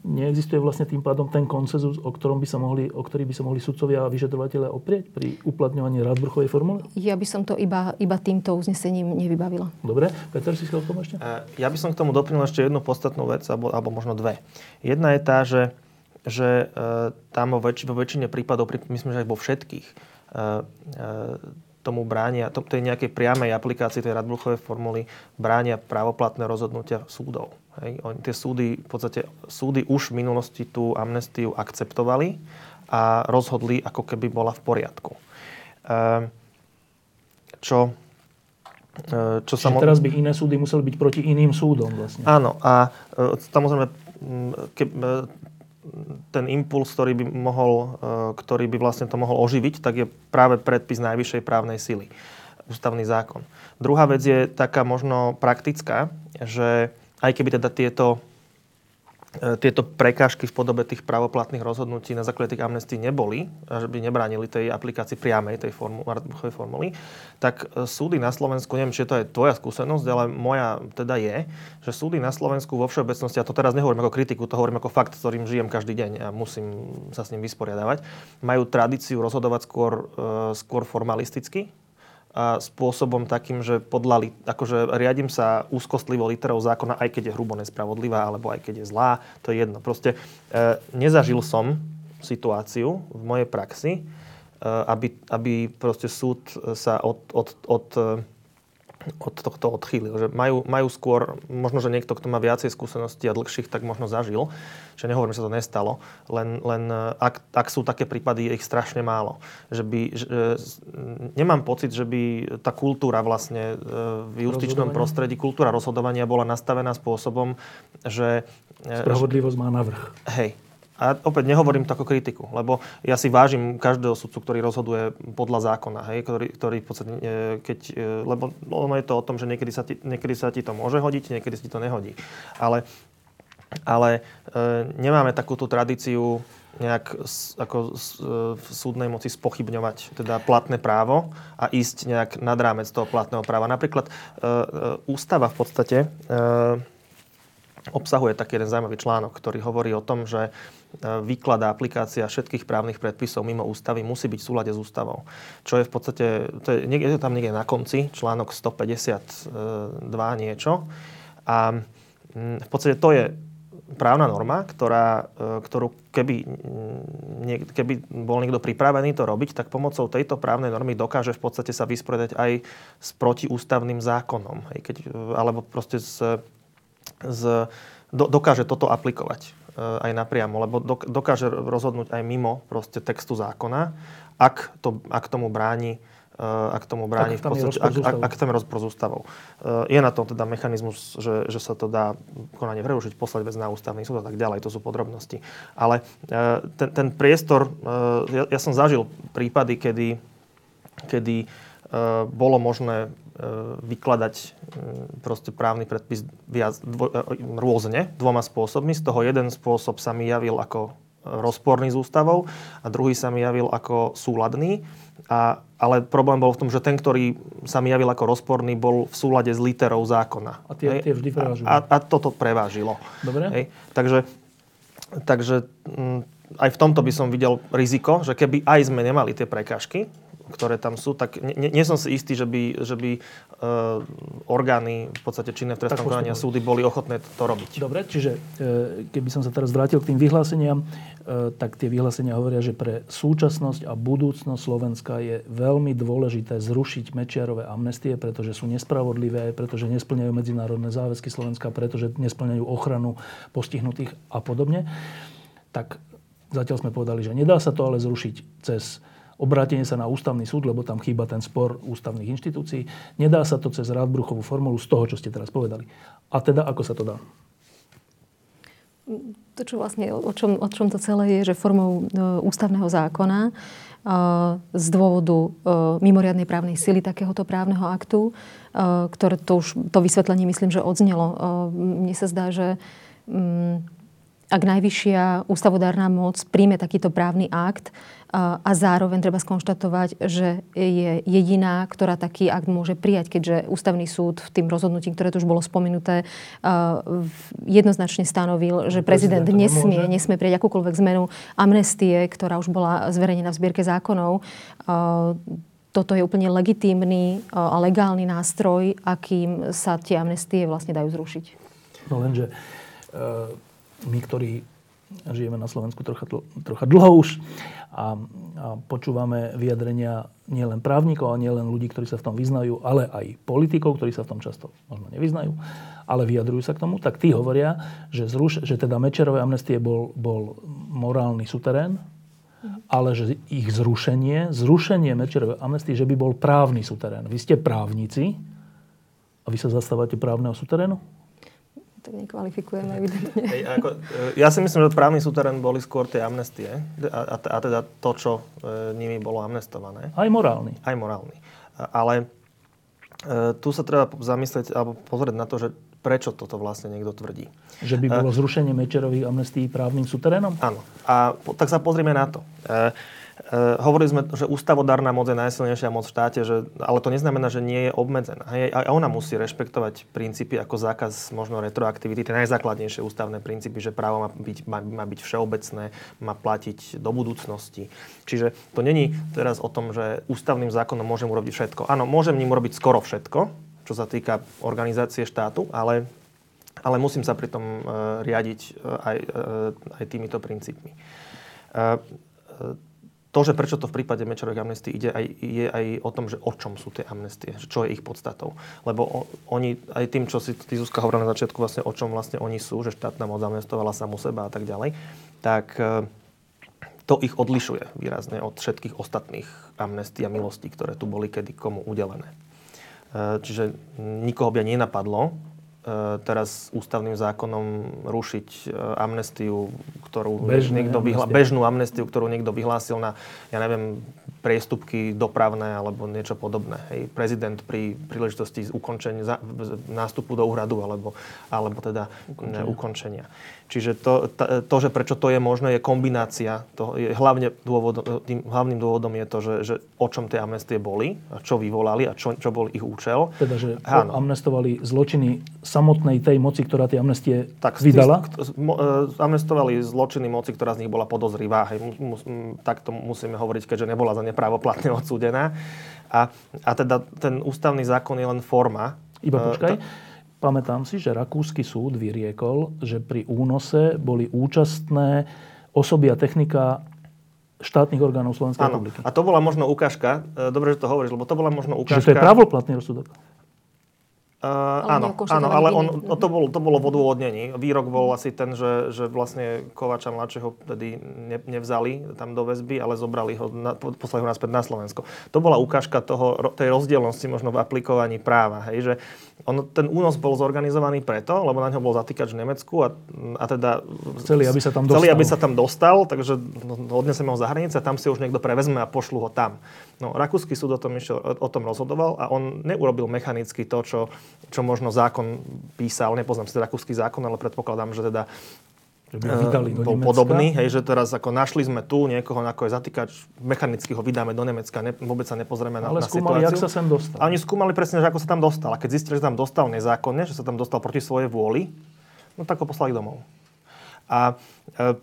neexistuje vlastne tým pádom ten konsenzus, o, ktorom by sa mohli, o ktorý by sa mohli sudcovia a vyšetrovateľe oprieť pri uplatňovaní Radbruchovej formuly? Ja by som to iba, iba týmto uznesením nevybavila. Dobre. Peter, si chcel tomu ešte? Ja by som k tomu doplnil ešte jednu podstatnú vec, alebo, alebo možno dve. Jedna je tá, že, že e, tam vo, väč- vo väčšine prípadov, myslím, že aj vo všetkých, e, e, tomu bránia, to, tej nejakej priamej aplikácii tej Radbruchovej formuly bránia právoplatné rozhodnutia súdov. Hej. Oni, tie súdy, v podstate súdy už v minulosti tú amnestiu akceptovali a rozhodli, ako keby bola v poriadku. Ehm, čo ehm, čo sa mo- teraz by iné súdy museli byť proti iným súdom vlastne. Áno, a e, samozrejme, ke, e, ten impuls, ktorý by, mohol, e, ktorý by vlastne to mohol oživiť, tak je práve predpis najvyššej právnej sily, ústavný zákon. Druhá vec je taká možno praktická, že aj keby teda tieto tieto prekážky v podobe tých pravoplatných rozhodnutí na základe tých amnestí neboli, že by nebránili tej aplikácii priamej tej formu, formuly, tak e, súdy na Slovensku, neviem, či to je tvoja skúsenosť, ale moja teda je, že súdy na Slovensku vo všeobecnosti, a to teraz nehovorím ako kritiku, to hovorím ako fakt, s ktorým žijem každý deň a musím sa s ním vysporiadavať, majú tradíciu rozhodovať skôr, e, skôr formalisticky, a spôsobom takým, že podľa, akože riadím sa úzkostlivo literou zákona, aj keď je hrubo nespravodlivá, alebo aj keď je zlá, to je jedno. Proste e, nezažil som situáciu v mojej praxi, e, aby, aby proste súd sa od, od, od, od od tohto odchýlil. Že majú, majú skôr, možno, že niekto, kto má viacej skúseností a dlhších, tak možno zažil. Že nehovorím, že sa to nestalo. Len, len eh, ak, ak sú také prípady, je ich strašne málo. Že by, že, nemám pocit, že by tá kultúra vlastne eh, v justičnom prostredí, kultúra rozhodovania bola nastavená spôsobom, že... Spravodlivosť má navrh. Hej, a opäť nehovorím to ako kritiku, lebo ja si vážim každého sudcu, ktorý rozhoduje podľa zákona, hej, ktorý, ktorý v podstate, e, keď, e, lebo ono je to o tom, že niekedy sa, ti, niekedy sa ti to môže hodiť, niekedy ti to nehodí. Ale, ale e, nemáme takúto tradíciu nejak ako v súdnej moci spochybňovať teda platné právo a ísť nejak nad rámec toho platného práva. Napríklad e, e, ústava v podstate e, obsahuje taký jeden zaujímavý článok, ktorý hovorí o tom, že E, výklad a aplikácia všetkých právnych predpisov mimo ústavy musí byť v súlade s ústavou. Čo je v podstate, to je, je tam niekde na konci, článok 152 niečo. A v podstate to je právna norma, ktorá, e, ktorú keby, keby bol niekto pripravený to robiť, tak pomocou tejto právnej normy dokáže v podstate sa vysporiadať aj s protiústavným zákonom. Hej, keď, alebo proste s, s, do, dokáže toto aplikovať aj napriamo, lebo dokáže rozhodnúť aj mimo proste textu zákona, ak, to, ak tomu bráni Eh, ak tomu bráni v podstate, ak, ak, ak tam je rozpor s ústavou. Eh, je na to teda mechanizmus, že, že sa to dá konanie prerušiť, poslať vec na ústavný súd a tak ďalej, to sú podrobnosti. Ale eh, ten, ten priestor, ja, ja som zažil prípady, kedy, kedy bolo možné vykladať proste právny predpis viac, dvo, rôzne, dvoma spôsobmi. Z toho jeden spôsob sa mi javil ako rozporný s ústavou a druhý sa mi javil ako súladný. A, ale problém bol v tom, že ten, ktorý sa mi javil ako rozporný, bol v súlade s literou zákona. A tie, tie vždy prevážili. A, a toto prevážilo. Dobre. Hej. Takže, takže m, mm, aj v tomto by som videl riziko, že keby aj sme nemali tie prekážky, ktoré tam sú, tak nie, nie som si istý, že by, že by uh, orgány v podstate činné v trestnom konaní a súdy boli ochotné to robiť. Dobre, čiže uh, keby som sa teraz vrátil k tým vyhláseniam, uh, tak tie vyhlásenia hovoria, že pre súčasnosť a budúcnosť Slovenska je veľmi dôležité zrušiť Mečiarové amnestie, pretože sú nespravodlivé, pretože nesplňajú medzinárodné záväzky Slovenska, pretože nesplňajú ochranu postihnutých a podobne. Tak zatiaľ sme povedali, že nedá sa to ale zrušiť cez obrátenie sa na ústavný súd, lebo tam chýba ten spor ústavných inštitúcií. Nedá sa to cez Radbruchovú formulu z toho, čo ste teraz povedali. A teda, ako sa to dá? To, čo vlastne, o čom, o čom to celé je, že formou e, ústavného zákona e, z dôvodu e, mimoriadnej právnej sily takéhoto právneho aktu, ktoré to už, to vysvetlenie myslím, že odznelo. Mne sa zdá, že ak najvyššia ústavodárna moc príjme takýto právny akt, a zároveň treba skonštatovať, že je jediná, ktorá taký akt môže prijať, keďže ústavný súd v tým rozhodnutí, ktoré tu už bolo spomenuté, jednoznačne stanovil, že prezident, prezident nesmie, nesmie prijať akúkoľvek zmenu amnestie, ktorá už bola zverejnená v zbierke zákonov toto je úplne legitímny a legálny nástroj, akým sa tie amnestie vlastne dajú zrušiť. No lenže my, ktorí žijeme na Slovensku trocha, trocha dlho už a, a počúvame vyjadrenia nielen právnikov a nielen ľudí, ktorí sa v tom vyznajú, ale aj politikov, ktorí sa v tom často možno nevyznajú, ale vyjadrujú sa k tomu, tak tí hovoria, že, zruš, že teda Mečerové amnestie bol, bol morálny suterén, ale že ich zrušenie, zrušenie Mečerovej amnestie, že by bol právny suterén. Vy ste právnici a vy sa zastávate právneho suterénu? Tak nekvalifikujeme evidentne. Hej, ako, e, ja si myslím, že právny súterén boli skôr tie amnestie a, a, a teda to, čo e, nimi bolo amnestované. Aj morálny. Aj morálny. Ale e, tu sa treba zamyslieť alebo pozrieť na to, že prečo toto vlastne niekto tvrdí. Že by bolo e, zrušenie Mečerových amnestí právnym súterénom? Áno. A po, tak sa pozrieme na to. E, hovorili sme, že ústavodárna moc je najsilnejšia moc v štáte, že, ale to neznamená, že nie je obmedzená. Hej, aj ona musí rešpektovať princípy ako zákaz možno retroaktivity, tie najzákladnejšie ústavné princípy, že právo má byť, má, má byť všeobecné, má platiť do budúcnosti. Čiže to není teraz o tom, že ústavným zákonom môžem urobiť všetko. Áno, môžem ním urobiť skoro všetko, čo sa týka organizácie štátu, ale, ale musím sa pritom uh, riadiť uh, aj, uh, aj týmito princípmi. Uh, uh, to, že prečo to v prípade Mečerových amnestí ide, aj, je aj o tom, že o čom sú tie amnestie, čo je ich podstatou. Lebo oni, aj tým, čo si ty Zuzka hovorila na začiatku, vlastne o čom vlastne oni sú, že štátna moc amnestovala samu seba a tak ďalej, tak e, to ich odlišuje výrazne od všetkých ostatných amnestí a milostí, ktoré tu boli kedy komu udelené. E, čiže nikoho by nenapadlo, teraz ústavným zákonom rušiť e, amnestiu, ktorú Bežné niekto vyhla- bežnú amnestiu, ktorú niekto vyhlásil na, ja neviem, priestupky dopravné alebo niečo podobné. Hej. Prezident pri príležitosti ukončenia, nástupu do úradu alebo, alebo teda ukončenia. ukončenia. Čiže to, to, že prečo to je možné, je kombinácia. To je hlavne dôvod, tým hlavným dôvodom je to, že, že o čom tie amnestie boli, a čo vyvolali a čo, čo bol ich účel. Teda, že Áno. amnestovali zločiny samotnej tej moci, ktorá tie amnestie tak, vydala? Tak, e, amnestovali zločiny moci, ktorá z nich bola podozrivá. Hej, mu, mu, tak to musíme hovoriť, keďže nebola za neprávoplatne odsúdená. A, a teda ten ústavný zákon je len forma. Iba e, počkaj. Uh, pamätám si, že Rakúsky súd vyriekol, že pri únose boli účastné osoby a technika štátnych orgánov Slovenskej Áno. republiky. A to bola možno ukážka, e, dobre, že to hovoríš, lebo to bola možno Čiže ukážka... to je pravoplatný rozsudok. Uh, áno, áno, ale on, vinný. no, to, bolo, to bolo v odôvodnení. Výrok bol asi ten, že, že vlastne Kovača mladšieho tedy ne, nevzali tam do väzby, ale zobrali ho, na, po- poslali ho naspäť na Slovensko. To bola ukážka toho, tej rozdielnosti možno v aplikovaní práva. Hej, že on, ten únos bol zorganizovaný preto, lebo na ňo bol zatýkač v Nemecku a, a teda... Chceli, aby sa tam Chceli, dostal. aby sa tam dostal, takže no, odneseme ho za hranice a tam si už niekto prevezme a pošlu ho tam. No, Rakúsky súd o tom, išiel, o, o tom rozhodoval a on neurobil mechanicky to, čo, čo možno zákon písal. Nepoznám si rakúsky zákon, ale predpokladám, že teda Že by ho vydali eh, do bol Nemecka. podobný, hej, že teraz ako našli sme tu niekoho, ako je zatýkač, mechanicky ho vydáme do Nemecka, ne, vôbec sa nepozrieme na, Ale na skúmali, jak situáciu. sa sem dostal. A oni skúmali presne, že ako sa tam dostal. A keď zistili, že tam dostal nezákonne, že sa tam dostal proti svojej vôli, no tak ho poslali domov. A, e,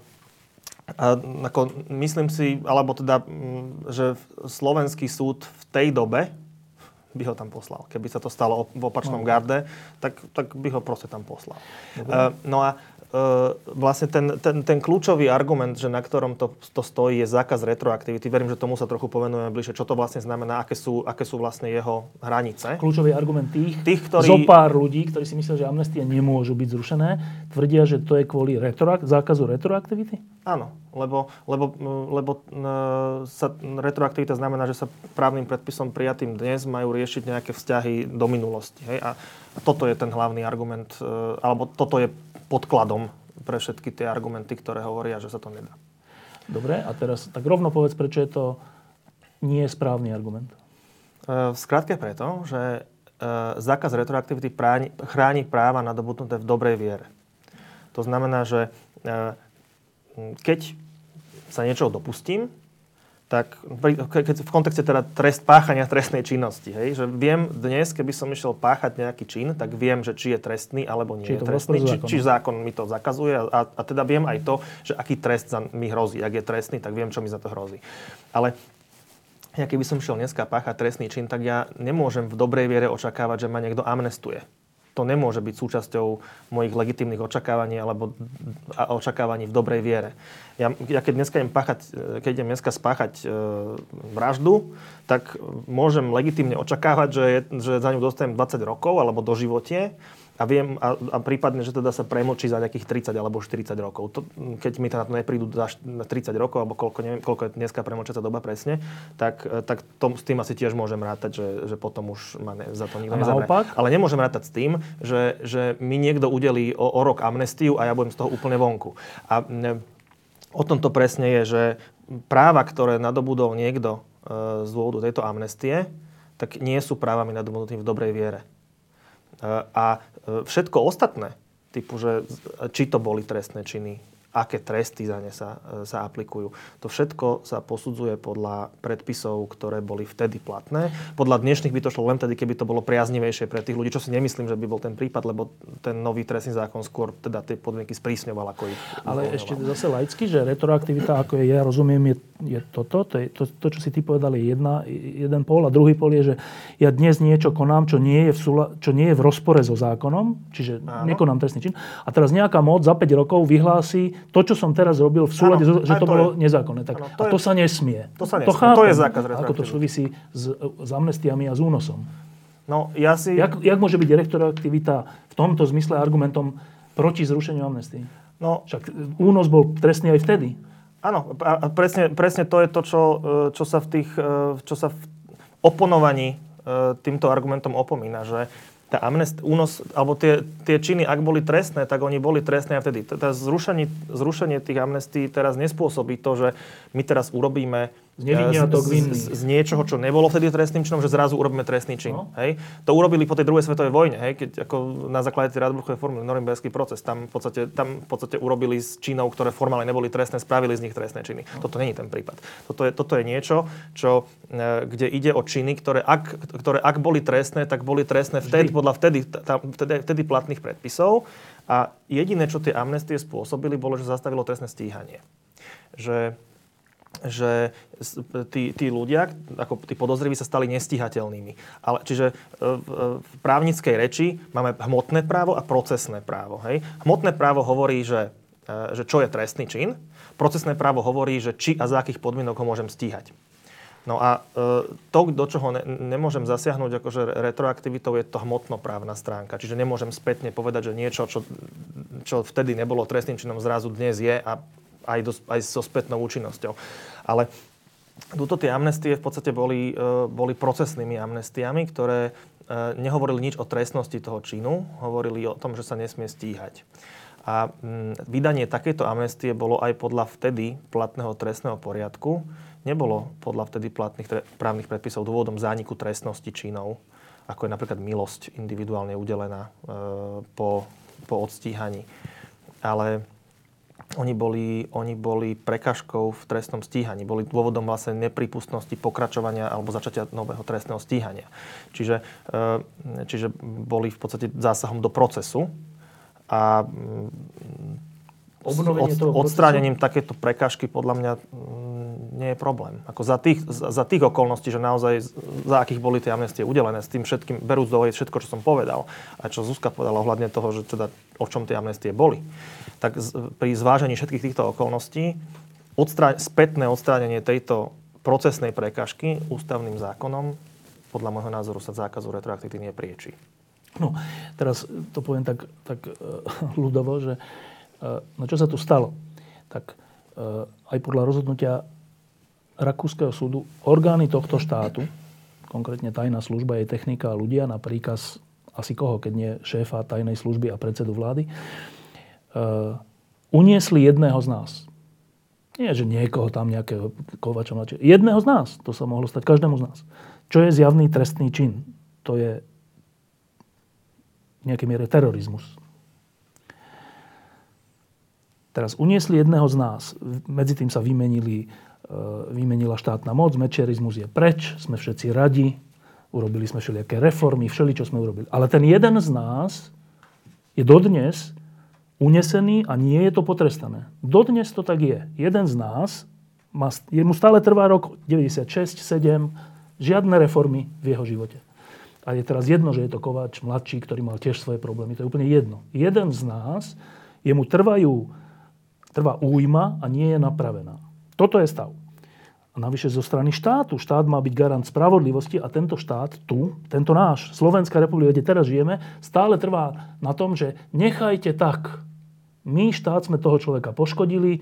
a ako, myslím si, alebo teda, mm, že slovenský súd v tej dobe by ho tam poslal. Keby sa to stalo v opačnom garde, tak, tak by ho proste tam poslal. E, no a vlastne ten, ten, ten kľúčový argument, že na ktorom to, to stojí, je zákaz retroaktivity. Verím, že tomu sa trochu povenujeme bližšie. Čo to vlastne znamená, aké sú, aké sú vlastne jeho hranice. Kľúčový argument tých, Tých, ktorí- zo pár ľudí, ktorí si myslia, že amnestie nemôžu byť zrušené, tvrdia, že to je kvôli retroak- zákazu retroaktivity? Áno, lebo, lebo, lebo e, sa, retroaktivita znamená, že sa právnym predpisom prijatým dnes majú riešiť nejaké vzťahy do minulosti. Hej? A toto je ten hlavný argument, e, alebo toto je podkladom pre všetky tie argumenty, ktoré hovoria, že sa to nedá. Dobre, a teraz tak rovno povedz, prečo je to nie je správny argument. E, V skratke preto, že e, zákaz retroaktivity chráni práva nadobudnuté v dobrej viere. To znamená, že e, keď sa niečoho dopustím, tak keď v kontexte teda trest páchania trestnej činnosti, hej, že viem dnes, keby som išiel páchať nejaký čin, tak viem, že či je trestný alebo nie Či je trestný, či, či zákon mi to zakazuje a, a teda viem aj to, že aký trest za, mi hrozí. Ak je trestný, tak viem, čo mi za to hrozí. Ale ja keby som šiel dneska páchať trestný čin, tak ja nemôžem v dobrej viere očakávať, že ma niekto amnestuje. To nemôže byť súčasťou mojich legitímnych očakávaní alebo očakávaní v dobrej viere. Ja, ja keď dneska idem páchať, e, keď idem dneska spáchať e, vraždu, tak môžem legitímne očakávať, že, že za ňu dostanem 20 rokov alebo do živote a viem, a, a prípadne, že teda sa premočí za nejakých 30 alebo 40 rokov. To, keď mi to neprídu za št- na 30 rokov, alebo koľko, neviem, koľko je dneska premočiaca doba presne, tak, e, tak tom, s tým asi tiež môžem rátať, že, že potom už ma ne, za to nikto naopak? Ale nemôžem rátať s tým, že, že mi niekto udelí o, o rok amnestiu a ja budem z toho úplne vonku. A ne, o tom to presne je, že práva, ktoré nadobudol niekto e, z dôvodu tejto amnestie, tak nie sú právami nadobudnutými v dobrej viere. A e, všetko ostatné, typu, že či to boli trestné činy, aké tresty za ne sa, e, sa aplikujú. To všetko sa posudzuje podľa predpisov, ktoré boli vtedy platné. Podľa dnešných by to šlo len tedy, keby to bolo priaznivejšie pre tých ľudí, čo si nemyslím, že by bol ten prípad, lebo ten nový trestný zákon skôr teda tie podmienky sprísňoval, ako ich Ale uvoľňoval. ešte zase laicky, že retroaktivita, ako je, ja rozumiem, je, je toto, to, je, to, to, čo si ty povedal, je jedna, jeden pol a druhý pol je, že ja dnes niečo konám, čo nie je v, súla, čo nie je v rozpore so zákonom, čiže Áno. nekonám trestný čin. A teraz nejaká moc za 5 rokov vyhlási to, čo som teraz robil v súlade, so, že to, to bolo je. nezákonné. Tak, Áno, a to to je- sa nesmie. to sa nesmie. chápem. To je zákaz Ako to súvisí s, s amnestiami a s únosom. No, ja si... Jak, jak môže byť retroaktivita v tomto zmysle argumentom proti zrušeniu amnestii? No, Však únos bol trestný aj vtedy. Áno, a presne, presne to je to, čo, e, čo sa v tých, e, čo sa v oponovaní e, týmto argumentom opomína, že tá amnest, únos, alebo tie, tie činy, ak boli trestné, tak oni boli trestné aj vtedy. Zrušenie, zrušenie tých amnestí teraz nespôsobí to, že my teraz urobíme Z e, to z, z, z niečoho, čo nebolo vtedy trestným činom, že zrazu urobíme trestný čin. No. Hej? To urobili po tej druhej svetovej vojne, hej? keď ako na základe tej Radbruchovej formuly Norimberský proces, tam v, podstate, tam v podstate urobili z činov, ktoré formálne neboli trestné, spravili z nich trestné činy. Toto není ten prípad. Toto je, toto je niečo, čo, e, kde ide o činy, ktoré ak, ktoré ak boli trestné, tak boli trestné vtedy, podľa vtedy, tá, vtedy, vtedy platných predpisov. A jediné, čo tie amnestie spôsobili, bolo, že zastavilo trestné stíhanie. Že že tí, tí ľudia, ako tí podozriví sa stali nestíhateľnými. Ale, čiže e, v, v právnickej reči máme hmotné právo a procesné právo. Hej? Hmotné právo hovorí, že, e, že čo je trestný čin. Procesné právo hovorí, že či a za akých podmienok ho môžem stíhať. No a e, to, do čoho ne, nemôžem zasiahnuť akože retroaktivitou, je to hmotnoprávna stránka. Čiže nemôžem spätne povedať, že niečo, čo, čo vtedy nebolo trestným činom, zrazu dnes je a aj, do, aj so spätnou účinnosťou. Ale Tuto tie amnestie v podstate boli, e, boli procesnými amnestiami, ktoré e, nehovorili nič o trestnosti toho činu, hovorili o tom, že sa nesmie stíhať. A mm, vydanie takejto amnestie bolo aj podľa vtedy platného trestného poriadku, nebolo podľa vtedy platných právnych predpisov dôvodom zániku trestnosti činov, ako je napríklad milosť individuálne udelená e, po, po odstíhaní. Ale oni boli, oni boli prekažkou v trestnom stíhaní. Boli dôvodom vlastne nepripustnosti pokračovania alebo začatia nového trestného stíhania. Čiže, e, čiže boli v podstate zásahom do procesu a Obnovenie od, toho odstránením takéto prekážky podľa mňa nie je problém. Ako za, tých, za tých okolností, že naozaj za akých boli tie amnestie udelené, s tým všetkým, berúc do všetko, čo som povedal, a čo Zuzka povedala ohľadne toho, že teda o čom tie amnestie boli, tak pri zvážení všetkých týchto okolností odstrá- spätné odstránenie tejto procesnej prekažky ústavným zákonom podľa môjho názoru sa zákazu retroaktivity nepriečí. No, teraz to poviem tak, tak uh, ľudovo, že no čo sa tu stalo? Tak uh, aj podľa rozhodnutia Rakúskeho súdu orgány tohto štátu, konkrétne tajná služba, jej technika a ľudia na príkaz asi koho, keď nie šéfa tajnej služby a predsedu vlády, uh, uniesli jedného z nás. Nie, že niekoho tam nejakého kovača mladšie. Jedného z nás. To sa mohlo stať každému z nás. Čo je zjavný trestný čin? To je v nejakej miere terorizmus. Teraz uniesli jedného z nás. Medzi tým sa vymenili E, vymenila štátna moc, mečerizmus je preč, sme všetci radi, urobili sme všelijaké reformy, všeli, čo sme urobili. Ale ten jeden z nás je dodnes unesený a nie je to potrestané. Dodnes to tak je. Jeden z nás, má, mu stále trvá rok 96, 7, žiadne reformy v jeho živote. A je teraz jedno, že je to Kováč mladší, ktorý mal tiež svoje problémy. To je úplne jedno. Jeden z nás, jemu trvajú, trvá újma a nie je napravená. Toto je stav. A navyše zo strany štátu. Štát má byť garant spravodlivosti a tento štát tu, tento náš, Slovenská republika, kde teraz žijeme, stále trvá na tom, že nechajte tak. My, štát, sme toho človeka poškodili,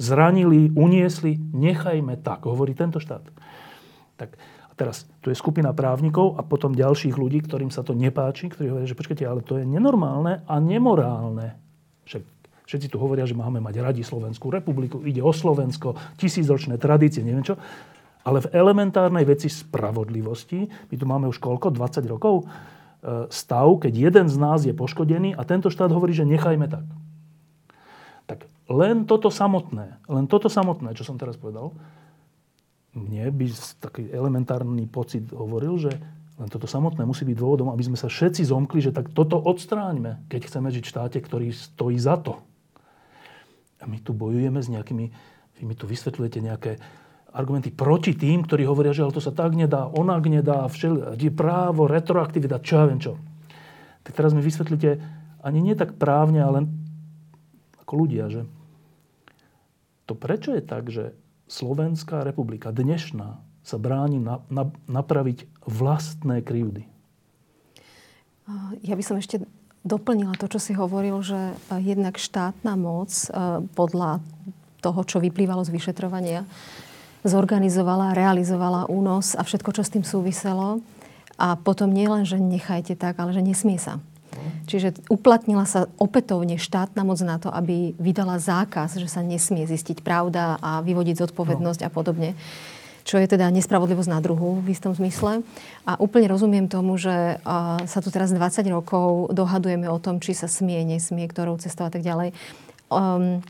zranili, uniesli, nechajme tak, hovorí tento štát. Tak a teraz, tu je skupina právnikov a potom ďalších ľudí, ktorým sa to nepáči, ktorí hovoria, že počkajte, ale to je nenormálne a nemorálne. Však Všetci tu hovoria, že máme mať radi Slovenskú republiku, ide o Slovensko, tisícročné tradície, neviem čo. Ale v elementárnej veci spravodlivosti, my tu máme už koľko, 20 rokov, e, stav, keď jeden z nás je poškodený a tento štát hovorí, že nechajme tak. Tak len toto samotné, len toto samotné, čo som teraz povedal, mne by taký elementárny pocit hovoril, že len toto samotné musí byť dôvodom, aby sme sa všetci zomkli, že tak toto odstráňme, keď chceme žiť v štáte, ktorý stojí za to. A my tu bojujeme s nejakými, vy mi tu vysvetľujete nejaké argumenty proti tým, ktorí hovoria, že ale to sa tak nedá, onak nedá, všel, právo, retroaktivita, čo ja viem čo. Tak teraz mi vysvetlíte, ani nie tak právne, ale ako ľudia, že to prečo je tak, že Slovenská republika dnešná sa bráni na, na, napraviť vlastné krivdy? Ja by som ešte doplnila to, čo si hovoril, že e, jednak štátna moc e, podľa toho, čo vyplývalo z vyšetrovania, zorganizovala, realizovala únos a všetko, čo s tým súviselo. A potom nie len, že nechajte tak, ale že nesmie sa. Čiže uplatnila sa opätovne štátna moc na to, aby vydala zákaz, že sa nesmie zistiť pravda a vyvodiť zodpovednosť no. a podobne čo je teda nespravodlivosť na druhu v istom zmysle. A úplne rozumiem tomu, že sa tu teraz 20 rokov dohadujeme o tom, či sa smie, nesmie, ktorou cestou a tak ďalej. Um,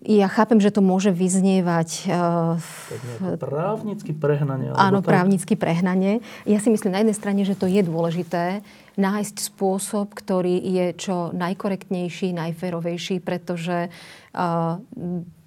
ja chápem, že to môže vyznievať... Uh, právnicky prehnanie. Áno, tak? právnicky prehnanie. Ja si myslím na jednej strane, že to je dôležité nájsť spôsob, ktorý je čo najkorektnejší, najférovejší, pretože uh,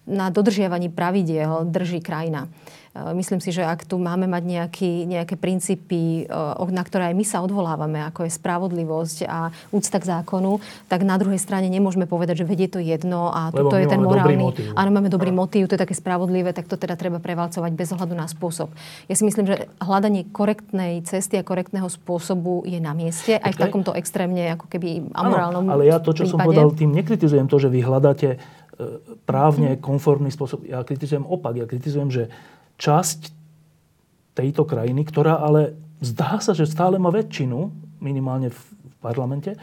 na dodržiavaní pravidiel drží krajina. E, myslím si, že ak tu máme mať nejaký, nejaké princípy, e, na ktoré aj my sa odvolávame, ako je spravodlivosť a úcta k zákonu, tak na druhej strane nemôžeme povedať, že vedie to jedno a Lebo toto je ten morálny... Áno, máme dobrý motív, to je také spravodlivé, tak to teda treba prevalcovať bez ohľadu na spôsob. Ja si myslím, že hľadanie korektnej cesty a korektného spôsobu je na mieste, aj v takomto extrémne ako keby amorálnom ano, ale ja to, čo prípade. som povedal, tým nekritizujem to, že vy hľadáte právne konformný spôsob. Ja kritizujem opak. Ja kritizujem, že časť tejto krajiny, ktorá ale zdá sa, že stále má väčšinu, minimálne v parlamente, e,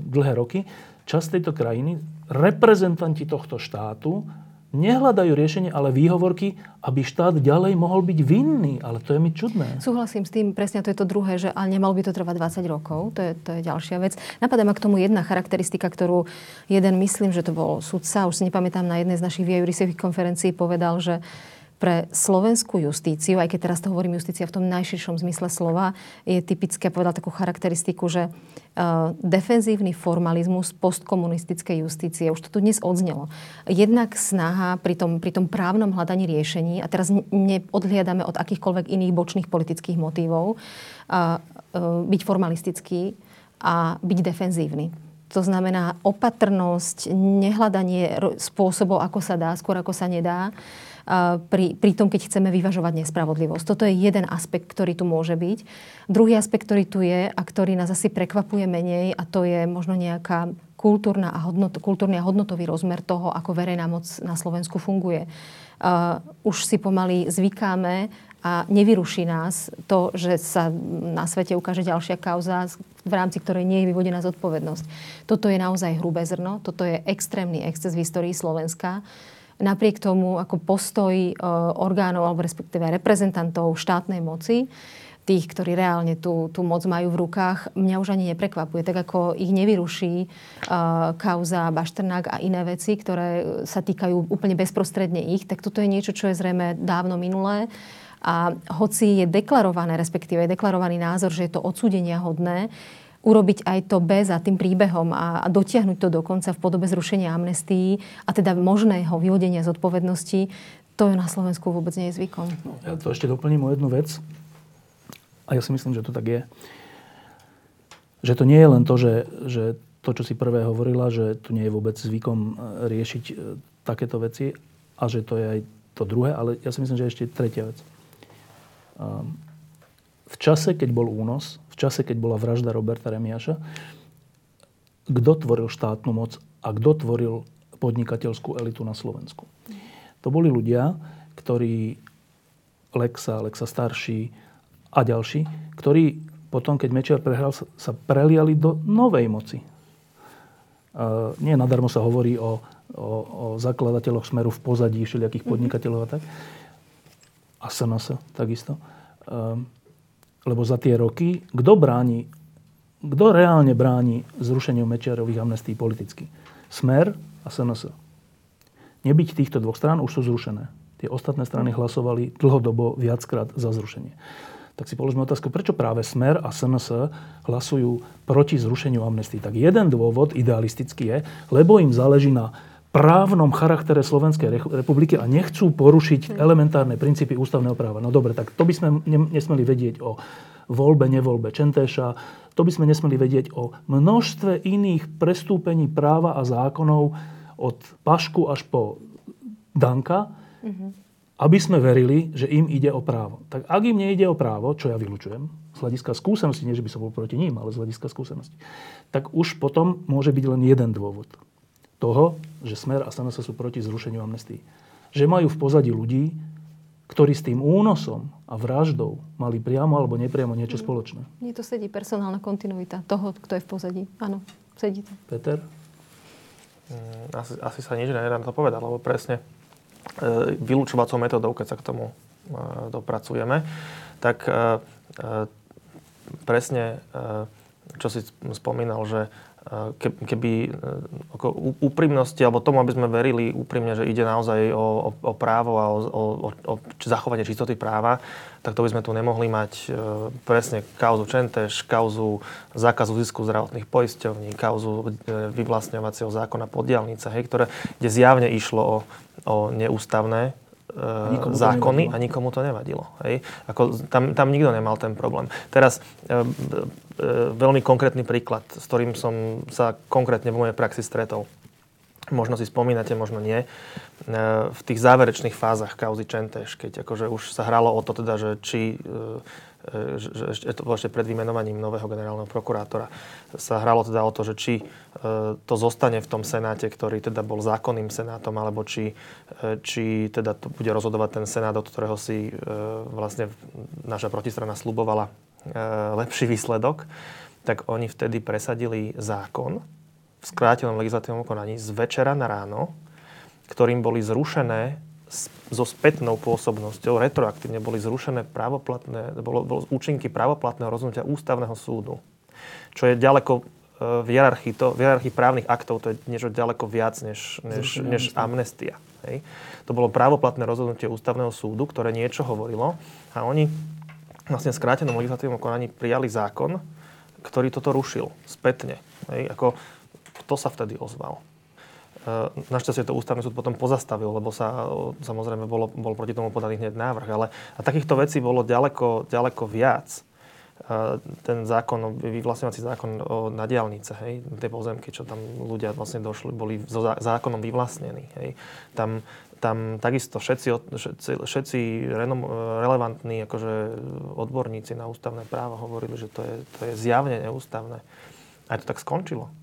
dlhé roky, časť tejto krajiny, reprezentanti tohto štátu nehľadajú riešenie, ale výhovorky, aby štát ďalej mohol byť vinný. Ale to je mi čudné. Súhlasím s tým, presne to je to druhé, že ale nemalo by to trvať 20 rokov. To je, to je ďalšia vec. Napadá ma k tomu jedna charakteristika, ktorú jeden, myslím, že to bol sudca, už si nepamätám, na jednej z našich výjurisových konferencií povedal, že pre slovenskú justíciu, aj keď teraz to hovorím justícia v tom najširšom zmysle slova, je typické, povedal takú charakteristiku, že uh, defenzívny formalizmus postkomunistickej justície, už to tu dnes odznelo. Jednak snaha pri tom, pri tom právnom hľadaní riešení, a teraz neodhliadame od akýchkoľvek iných bočných politických motívov, uh, uh, byť formalistický a byť defenzívny. To znamená opatrnosť, nehľadanie spôsobov, ako sa dá, skôr ako sa nedá pri, pri tom, keď chceme vyvažovať nespravodlivosť. Toto je jeden aspekt, ktorý tu môže byť. Druhý aspekt, ktorý tu je a ktorý nás asi prekvapuje menej a to je možno nejaká kultúrna a hodnot, kultúrny a hodnotový rozmer toho, ako verejná moc na Slovensku funguje. Uh, už si pomaly zvykáme a nevyruší nás to, že sa na svete ukáže ďalšia kauza, v rámci ktorej nie je vyvodená zodpovednosť. Toto je naozaj hrubé zrno, toto je extrémny exces v histórii Slovenska napriek tomu ako postoj e, orgánov alebo respektíve reprezentantov štátnej moci, tých, ktorí reálne tú, tú moc majú v rukách, mňa už ani neprekvapuje. Tak ako ich nevyruší uh, kauza Bašternák a iné veci, ktoré sa týkajú úplne bezprostredne ich, tak toto je niečo, čo je zrejme dávno minulé. A hoci je deklarované, respektíve je deklarovaný názor, že je to odsúdenia hodné, urobiť aj to B za tým príbehom a, a dotiahnuť to dokonca v podobe zrušenia amnestií a teda možného vyhodenia zodpovednosti, to je na Slovensku vôbec nie je zvykom. No, ja to ešte doplním o jednu vec. A ja si myslím, že to tak je. Že to nie je len to, že, že to, čo si prvé hovorila, že tu nie je vôbec zvykom e, riešiť e, takéto veci a že to je aj to druhé, ale ja si myslím, že ešte tretia vec. Um, v čase, keď bol únos, v čase, keď bola vražda Roberta Remiaša, kto tvoril štátnu moc a kto tvoril podnikateľskú elitu na Slovensku. To boli ľudia, ktorí Lexa, Lexa starší a ďalší, ktorí potom, keď Mečiar prehral, sa preliali do novej moci. Uh, nie nadarmo sa hovorí o, o, o zakladateľoch Smeru v pozadí všelijakých mhm. podnikateľov a tak. A SNS takisto. Uh, lebo za tie roky, kto bráni, kto reálne bráni zrušeniu Mečiarových amnestí politicky? Smer a SNS. Nebyť týchto dvoch strán, už sú zrušené. Tie ostatné strany hlasovali dlhodobo viackrát za zrušenie. Tak si položme otázku, prečo práve Smer a SNS hlasujú proti zrušeniu amnestí. Tak jeden dôvod idealistický je, lebo im záleží na právnom charaktere Slovenskej republiky a nechcú porušiť elementárne princípy ústavného práva. No dobre, tak to by sme nesmeli vedieť o voľbe, nevoľbe Čentéša, to by sme nesmeli vedieť o množstve iných prestúpení práva a zákonov od Pašku až po Danka, mm-hmm. aby sme verili, že im ide o právo. Tak ak im nejde o právo, čo ja vylučujem, z hľadiska skúsenosti, nie že by som bol proti ním, ale z hľadiska skúsenosti, tak už potom môže byť len jeden dôvod toho, že Smer a SNS sú proti zrušeniu amnestí. Že majú v pozadí ľudí, ktorí s tým únosom a vraždou mali priamo alebo nepriamo niečo mm. spoločné. Nie to sedí personálna kontinuita toho, kto je v pozadí. Áno, sedí to. Peter? Mm, asi, asi sa nič nedá na to povedať, lebo presne e, vylúčovacou metodou, keď sa k tomu e, dopracujeme, tak e, presne čo si spomínal, že keby ako úprimnosti, alebo tomu, aby sme verili úprimne, že ide naozaj o, o, o právo a o, o, o zachovanie čistoty práva, tak to by sme tu nemohli mať e, presne kauzu Čenteš, kauzu zákazu zisku zdravotných poisťovní, kauzu e, vyvlastňovacieho zákona poddialnice, hej, ktoré, kde zjavne išlo o, o neústavné a zákony a nikomu to nevadilo. Hej? Ako, tam, tam nikto nemal ten problém. Teraz e, e, veľmi konkrétny príklad, s ktorým som sa konkrétne v mojej praxi stretol. Možno si spomínate, možno nie. E, v tých záverečných fázach kauzy Čenteš, keď akože už sa hralo o to teda, že či e, že, že to bolo ešte pred vymenovaním nového generálneho prokurátora, sa hralo teda o to, že či e, to zostane v tom senáte, ktorý teda bol zákonným senátom, alebo či, e, či teda to bude rozhodovať ten senát, od ktorého si e, vlastne naša protistrana slubovala lepší výsledok, tak oni vtedy presadili zákon v skrátenom legislatívnom konaní z večera na ráno, ktorým boli zrušené so spätnou pôsobnosťou retroaktívne boli zrušené právoplatné, bolo, bolo účinky právoplatného rozhodnutia ústavného súdu. Čo je ďaleko e, v hierarchii, to, v hierarchii právnych aktov to je niečo ďaleko viac než, než, než amnestia. Hej. To bolo právoplatné rozhodnutie ústavného súdu, ktoré niečo hovorilo a oni vlastne v skrátenom legislatívnom konaní prijali zákon, ktorý toto rušil spätne. Hej. Ako, kto sa vtedy ozval? E, našťastie to ústavný súd potom pozastavil, lebo sa samozrejme bolo, bol proti tomu podaný hneď návrh. Ale a takýchto vecí bolo ďaleko, ďaleko viac. E, ten zákon, vyvlastňovací zákon na diálnice, hej, tie pozemky, čo tam ľudia vlastne došli, boli so zákonom vyvlastnení. Hej. Tam, tam takisto všetci, všetci, všetci renom, relevantní akože odborníci na ústavné právo hovorili, že to je, to je zjavne neústavné. A to tak skončilo.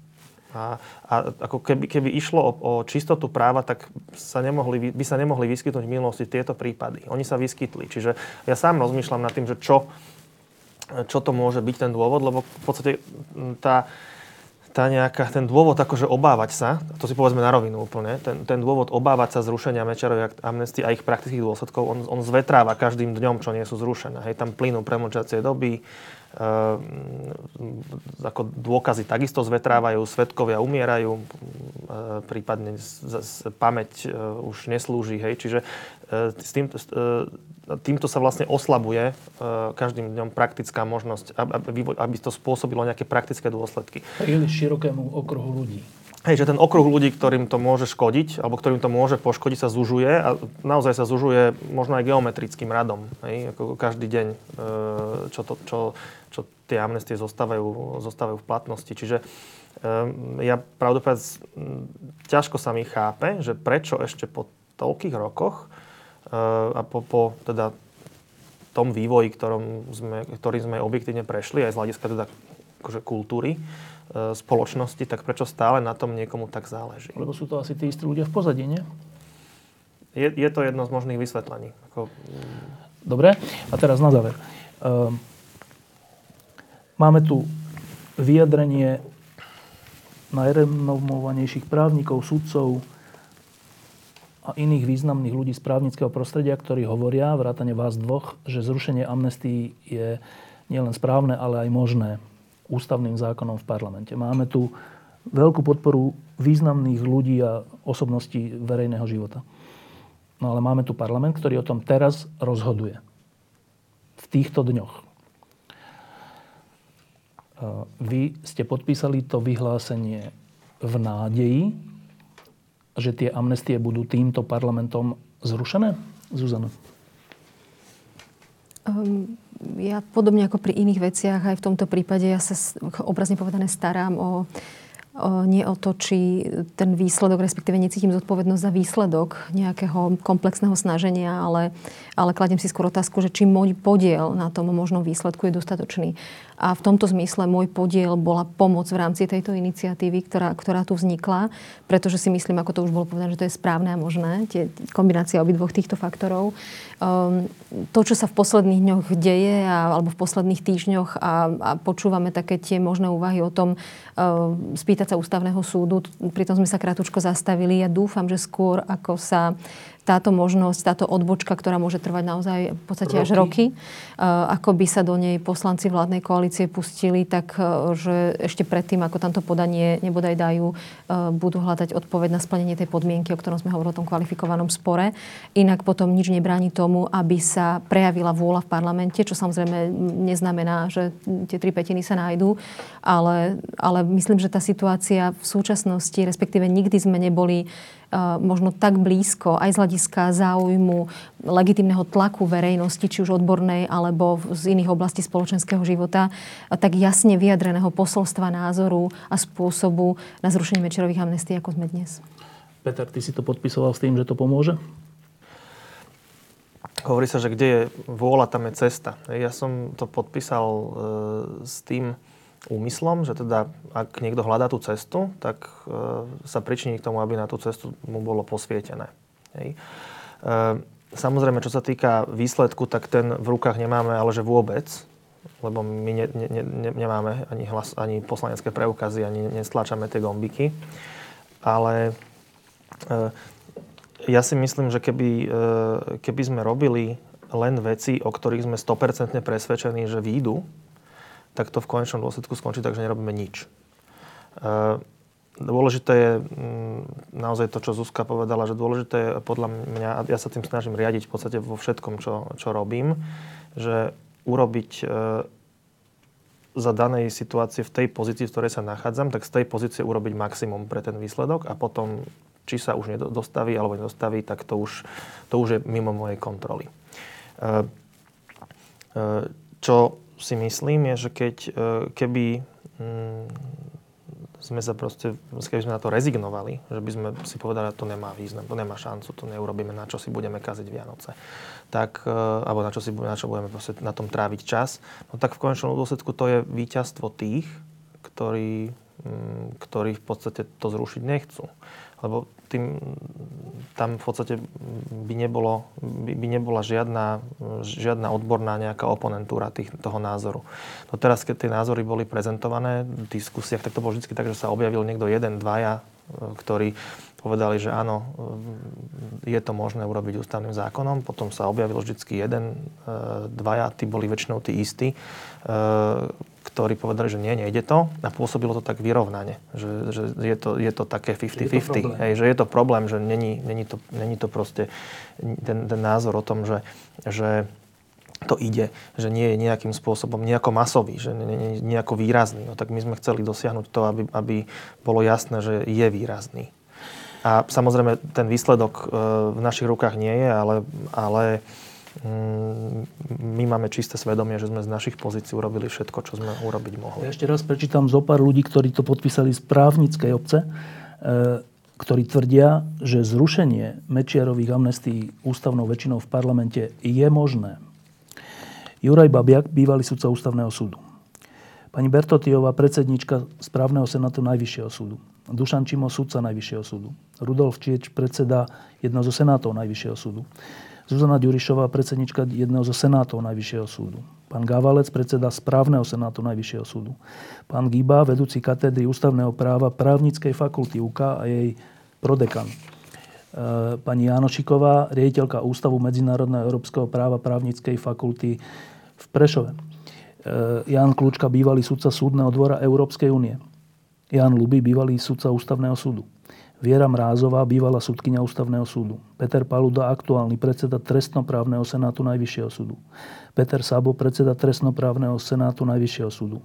A, a ako keby, keby išlo o, o čistotu práva, tak sa nemohli, by sa nemohli vyskytnúť v minulosti tieto prípady. Oni sa vyskytli. Čiže ja sám rozmýšľam nad tým, že čo, čo to môže byť ten dôvod, lebo v podstate tá, tá nejaká, ten dôvod akože obávať sa, to si povedzme na rovinu úplne, ten, ten dôvod obávať sa zrušenia Mečarovej amnestie a ich praktických dôsledkov, on, on zvetráva každým dňom, čo nie sú zrušené. Hej, tam plynú premlčacie doby, ako dôkazy takisto zvetrávajú, svetkovia umierajú, ehm, prípadne pamäť e, už neslúži. Hej. Čiže s tým, týmto sa vlastne oslabuje každým dňom praktická možnosť, aby to spôsobilo nejaké praktické dôsledky. Príliš širokému okruhu ľudí. Hej, že ten okruh ľudí, ktorým to môže škodiť, alebo ktorým to môže poškodiť, sa zužuje a naozaj sa zužuje možno aj geometrickým radom. Hej, ako každý deň, e, čo, to, čo, čo tie amnestie zostávajú, zostávajú v platnosti. Čiže e, ja pravdopovedz, ťažko sa mi chápe, že prečo ešte po toľkých rokoch e, a po, po teda tom vývoji, ktorom sme, ktorý sme objektívne prešli, aj z hľadiska teda akože kultúry, spoločnosti, tak prečo stále na tom niekomu tak záleží? Lebo sú to asi tí istí ľudia v pozadí, nie? Je, je to jedno z možných vysvetlení. Ako... Dobre, a teraz na záver. Um, máme tu vyjadrenie najrenomovanejších právnikov, sudcov a iných významných ľudí z právnického prostredia, ktorí hovoria, vrátane vás dvoch, že zrušenie amnestii je nielen správne, ale aj možné ústavným zákonom v parlamente. Máme tu veľkú podporu významných ľudí a osobností verejného života. No ale máme tu parlament, ktorý o tom teraz rozhoduje. V týchto dňoch. Vy ste podpísali to vyhlásenie v nádeji, že tie amnestie budú týmto parlamentom zrušené? Zuzana. Um, ja podobne ako pri iných veciach, aj v tomto prípade ja sa obrazne povedané starám o, o, nie o to, či ten výsledok, respektíve necítim zodpovednosť za výsledok nejakého komplexného snaženia, ale, ale kladiem si skôr otázku, že či môj podiel na tom možnom výsledku je dostatočný. A v tomto zmysle môj podiel bola pomoc v rámci tejto iniciatívy, ktorá, ktorá tu vznikla, pretože si myslím, ako to už bolo povedané, že to je správne a možné, tie, kombinácia obidvoch týchto faktorov. Um, to, čo sa v posledných dňoch deje a, alebo v posledných týždňoch a, a počúvame také tie možné úvahy o tom uh, spýtať sa ústavného súdu, pritom sme sa krátko zastavili. Ja dúfam, že skôr ako sa táto možnosť, táto odbočka, ktorá môže trvať naozaj v podstate roky. až roky, ako by sa do nej poslanci vládnej koalície pustili, tak že ešte predtým, ako tamto podanie nebodaj dajú, budú hľadať odpoveď na splnenie tej podmienky, o ktorom sme hovorili o tom kvalifikovanom spore. Inak potom nič nebráni tomu, aby sa prejavila vôľa v parlamente, čo samozrejme neznamená, že tie tri petiny sa nájdú, ale, ale myslím, že tá situácia v súčasnosti, respektíve nikdy sme neboli možno tak blízko aj z hľadiska záujmu legitimného tlaku verejnosti, či už odbornej alebo z iných oblastí spoločenského života, tak jasne vyjadreného posolstva názoru a spôsobu na zrušenie večerových amnestí, ako sme dnes. Peter, ty si to podpisoval s tým, že to pomôže? Hovorí sa, že kde je vôľa, tam je cesta. Ja som to podpísal e, s tým, úmyslom, že teda ak niekto hľadá tú cestu, tak e, sa pričiní k tomu, aby na tú cestu mu bolo posvietené. Hej. E, samozrejme, čo sa týka výsledku, tak ten v rukách nemáme, ale že vôbec, lebo my ne, ne, ne, nemáme ani, hlas, ani poslanecké preukazy, ani nestlačame tie gombiky. Ale e, ja si myslím, že keby, e, keby sme robili len veci, o ktorých sme 100% presvedčení, že výjdu, tak to v konečnom dôsledku skončí tak, že nerobíme nič. E, dôležité je mm, naozaj to, čo Zuzka povedala, že dôležité je podľa mňa, a ja sa tým snažím riadiť v podstate vo všetkom, čo, čo robím, že urobiť e, za danej situácie v tej pozícii, v ktorej sa nachádzam, tak z tej pozície urobiť maximum pre ten výsledok a potom, či sa už nedostaví alebo nedostaví, tak to už, to už je mimo mojej kontroly. E, čo si myslím, je, že keď, e, keby mm, sme sa proste, keby sme na to rezignovali, že by sme si povedali, že to nemá význam, to nemá šancu, to neurobíme, na čo si budeme kaziť Vianoce, tak, e, alebo na čo, si, na čo budeme na tom tráviť čas, no tak v konečnom dôsledku to je víťazstvo tých, ktorí, mm, ktorí v podstate to zrušiť nechcú. Lebo tým, tam v podstate by, nebolo, by, by nebola žiadna, žiadna odborná nejaká oponentúra tých, toho názoru. No teraz, keď tie názory boli prezentované v diskusiách, tak to bolo vždy tak, že sa objavil niekto jeden, dvaja, e, ktorí povedali, že áno, e, je to možné urobiť ústavným zákonom. Potom sa objavil vždy jeden, e, dvaja, tí boli väčšinou tí istí, ktorí povedali, že nie, nejde to a pôsobilo to tak vyrovnane, že, že je, to, je to také 50-50, hej, že je to problém, že není, není, to, není to proste ten, ten názor o tom, že, že to ide, že nie je nejakým spôsobom nejako masový, že nie je nejako výrazný. No tak my sme chceli dosiahnuť to, aby, aby bolo jasné, že je výrazný. A samozrejme, ten výsledok e, v našich rukách nie je, ale, ale my máme čisté svedomie, že sme z našich pozícií urobili všetko, čo sme urobiť mohli. Ja ešte raz prečítam zo pár ľudí, ktorí to podpísali z právnickej obce, e, ktorí tvrdia, že zrušenie Mečiarových amnestí ústavnou väčšinou v parlamente je možné. Juraj Babiak, bývalý sudca ústavného súdu. Pani Bertotiová, predsednička správneho senátu Najvyššieho súdu. Dušan Čimo, sudca Najvyššieho súdu. Rudolf Čieč, predseda jedného zo senátov Najvyššieho súdu. Zuzana Ďurišová, predsednička jedného zo senátov Najvyššieho súdu. Pán Gavalec, predseda správneho senátu Najvyššieho súdu. Pán Giba, vedúci katedry ústavného práva právnickej fakulty UK a jej prodekan. E, pani Janošiková, riaditeľka Ústavu medzinárodného európskeho práva právnickej fakulty v Prešove. E, Jan Kľúčka, bývalý sudca súdneho dvora Európskej únie. Jan Luby, bývalý sudca ústavného súdu. Viera Mrázová, bývalá súdkynia ústavného súdu. Peter Paluda, aktuálny predseda trestnoprávneho senátu Najvyššieho súdu. Peter Sabo, predseda trestnoprávneho senátu Najvyššieho súdu.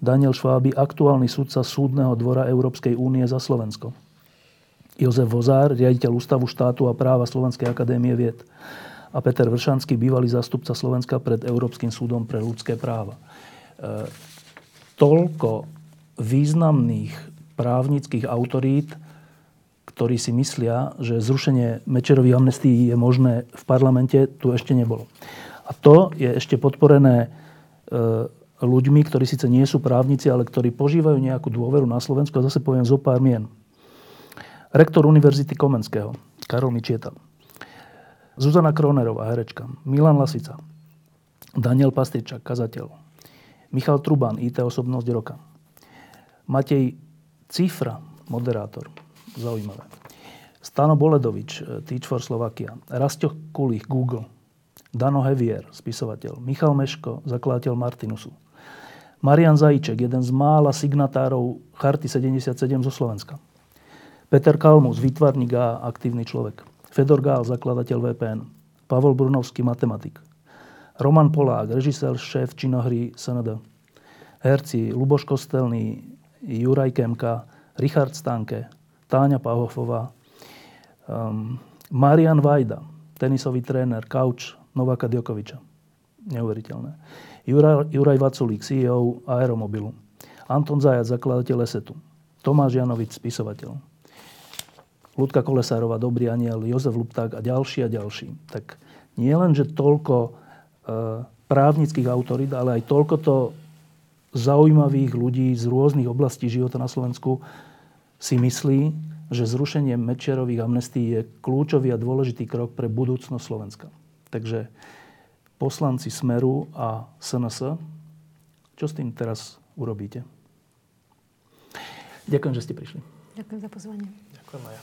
Daniel Šváby, aktuálny sudca súdneho dvora Európskej únie za Slovensko. Jozef Vozár, riaditeľ Ústavu štátu a práva Slovenskej akadémie vied. A Peter Vršanský, bývalý zástupca Slovenska pred Európskym súdom pre ľudské práva. E, toľko významných právnických autorít ktorí si myslia, že zrušenie Mečerových amnestií je možné v parlamente, tu ešte nebolo. A to je ešte podporené e, ľuďmi, ktorí síce nie sú právnici, ale ktorí požívajú nejakú dôveru na Slovensku. A zase poviem zo pár mien. Rektor Univerzity Komenského, Karol Mičieta. Zuzana Kronerová, herečka. Milan Lasica. Daniel Pastričak, kazateľ. Michal Truban, IT osobnosť roka. Matej Cifra, moderátor. Zaujímavé. Stano Boledovič, e, Teach for Slovakia. Rasto Kulich, Google. Dano Hevier, spisovateľ. Michal Meško, zakladateľ Martinusu. Marian Zajíček, jeden z mála signatárov Charty 77 zo Slovenska. Peter Kalmus, výtvarník a aktívny človek. Fedor Gál, zakladateľ VPN. Pavol Brunovský, matematik. Roman Polák, režisér, šéf činohry SND. Herci Luboš Kostelný, Juraj Kemka, Richard Stanke, Táňa Pahofová, um, Marian Vajda, tenisový tréner, kauč Novaka Djokoviča. Neuveriteľné. Juraj, Juraj Vaculík, CEO Aeromobilu. Anton Zajac, zakladateľ Esetu. Tomáš Janovic, spisovateľ. Ľudka Kolesárová, Dobrý aniel, Jozef Lupták a ďalší a ďalší. Tak nie len, že toľko e, právnických autorít, ale aj toľko to zaujímavých ľudí z rôznych oblastí života na Slovensku si myslí, že zrušenie Mečerových amnestí je kľúčový a dôležitý krok pre budúcnosť Slovenska. Takže poslanci Smeru a SNS, čo s tým teraz urobíte? Ďakujem, že ste prišli. Ďakujem za pozvanie. Ďakujem aj ja.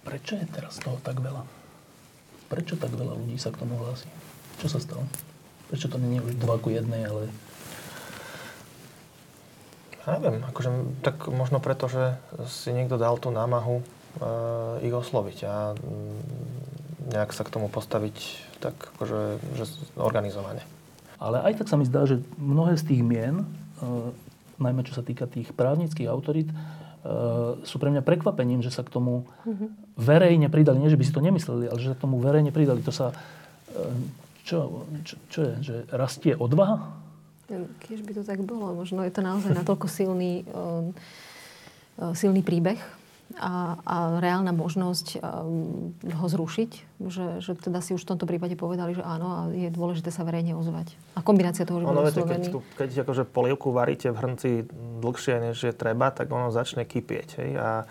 Prečo je teraz toho tak veľa? Prečo tak veľa ľudí sa k tomu hlási? Čo sa stalo? Prečo to nie je už dva ku jednej, ale... Ja neviem, akože, tak možno preto, že si niekto dal tú námahu e, ich osloviť a mm, nejak sa k tomu postaviť tak akože, že organizovane. Ale aj tak sa mi zdá, že mnohé z tých mien, e, najmä čo sa týka tých právnických autorít, e, sú pre mňa prekvapením, že sa k tomu verejne pridali. Nie, že by si to nemysleli, ale že sa k tomu verejne pridali. To sa... E, čo, čo, čo je? Že rastie odvaha? Kiež by to tak bolo. Možno je to naozaj natoľko silný, silný príbeh, a, a reálna možnosť um, ho zrušiť, že, že teda si už v tomto prípade povedali, že áno a je dôležité sa verejne ozvať. A kombinácia toho, že ono, viete, keď, tu, keď akože polievku varíte v hrnci dlhšie, než je treba, tak ono začne kypieť. Hej? A e,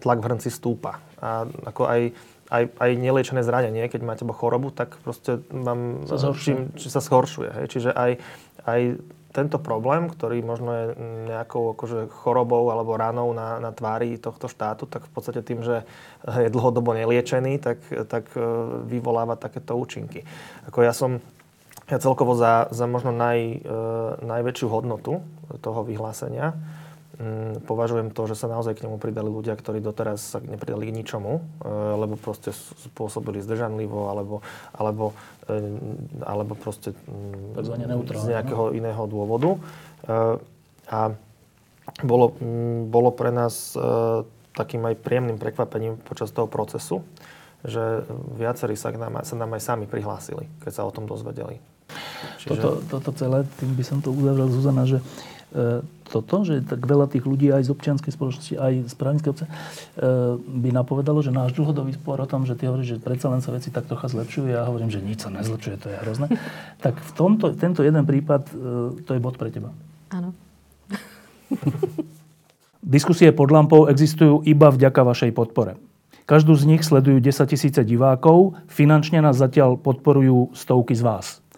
tlak v hrnci stúpa. A ako aj, aj, aj neliečené zranenie, keď máte chorobu, tak proste vám sa zhoršuje. Čím, či sa zhoršuje. Hej? Čiže aj, aj tento problém, ktorý možno je nejakou akože chorobou alebo ranou na, na tvári tohto štátu, tak v podstate tým, že je dlhodobo neliečený, tak, tak e, vyvoláva takéto účinky. Ako ja som ja celkovo za, za možno naj, e, najväčšiu hodnotu toho vyhlásenia považujem to, že sa naozaj k nemu pridali ľudia, ktorí doteraz sa nepridali k ničomu, e, lebo proste spôsobili zdržanlivo, alebo, alebo, e, alebo proste z nejakého iného dôvodu. A bolo, bolo pre nás takým aj príjemným prekvapením počas toho procesu, že viacerí sa, nám, sa nám aj sami prihlásili, keď sa o tom dozvedeli. Čiže... Toto, toto celé, tým by som to uzavrel, Zuzana, že E, toto, že tak veľa tých ľudí aj z občianskej spoločnosti, aj z právnickej obce e, by napovedalo, že náš dlhodobý spor o tom, že ty hovoríš, že predsa len sa veci tak trocha zlepšujú, ja hovorím, že nič sa nezlepšuje, to je hrozné. Tak v tomto, tento jeden prípad, e, to je bod pre teba. Áno. Diskusie pod lampou existujú iba vďaka vašej podpore. Každú z nich sledujú 10 tisíce divákov, finančne nás zatiaľ podporujú stovky z vás.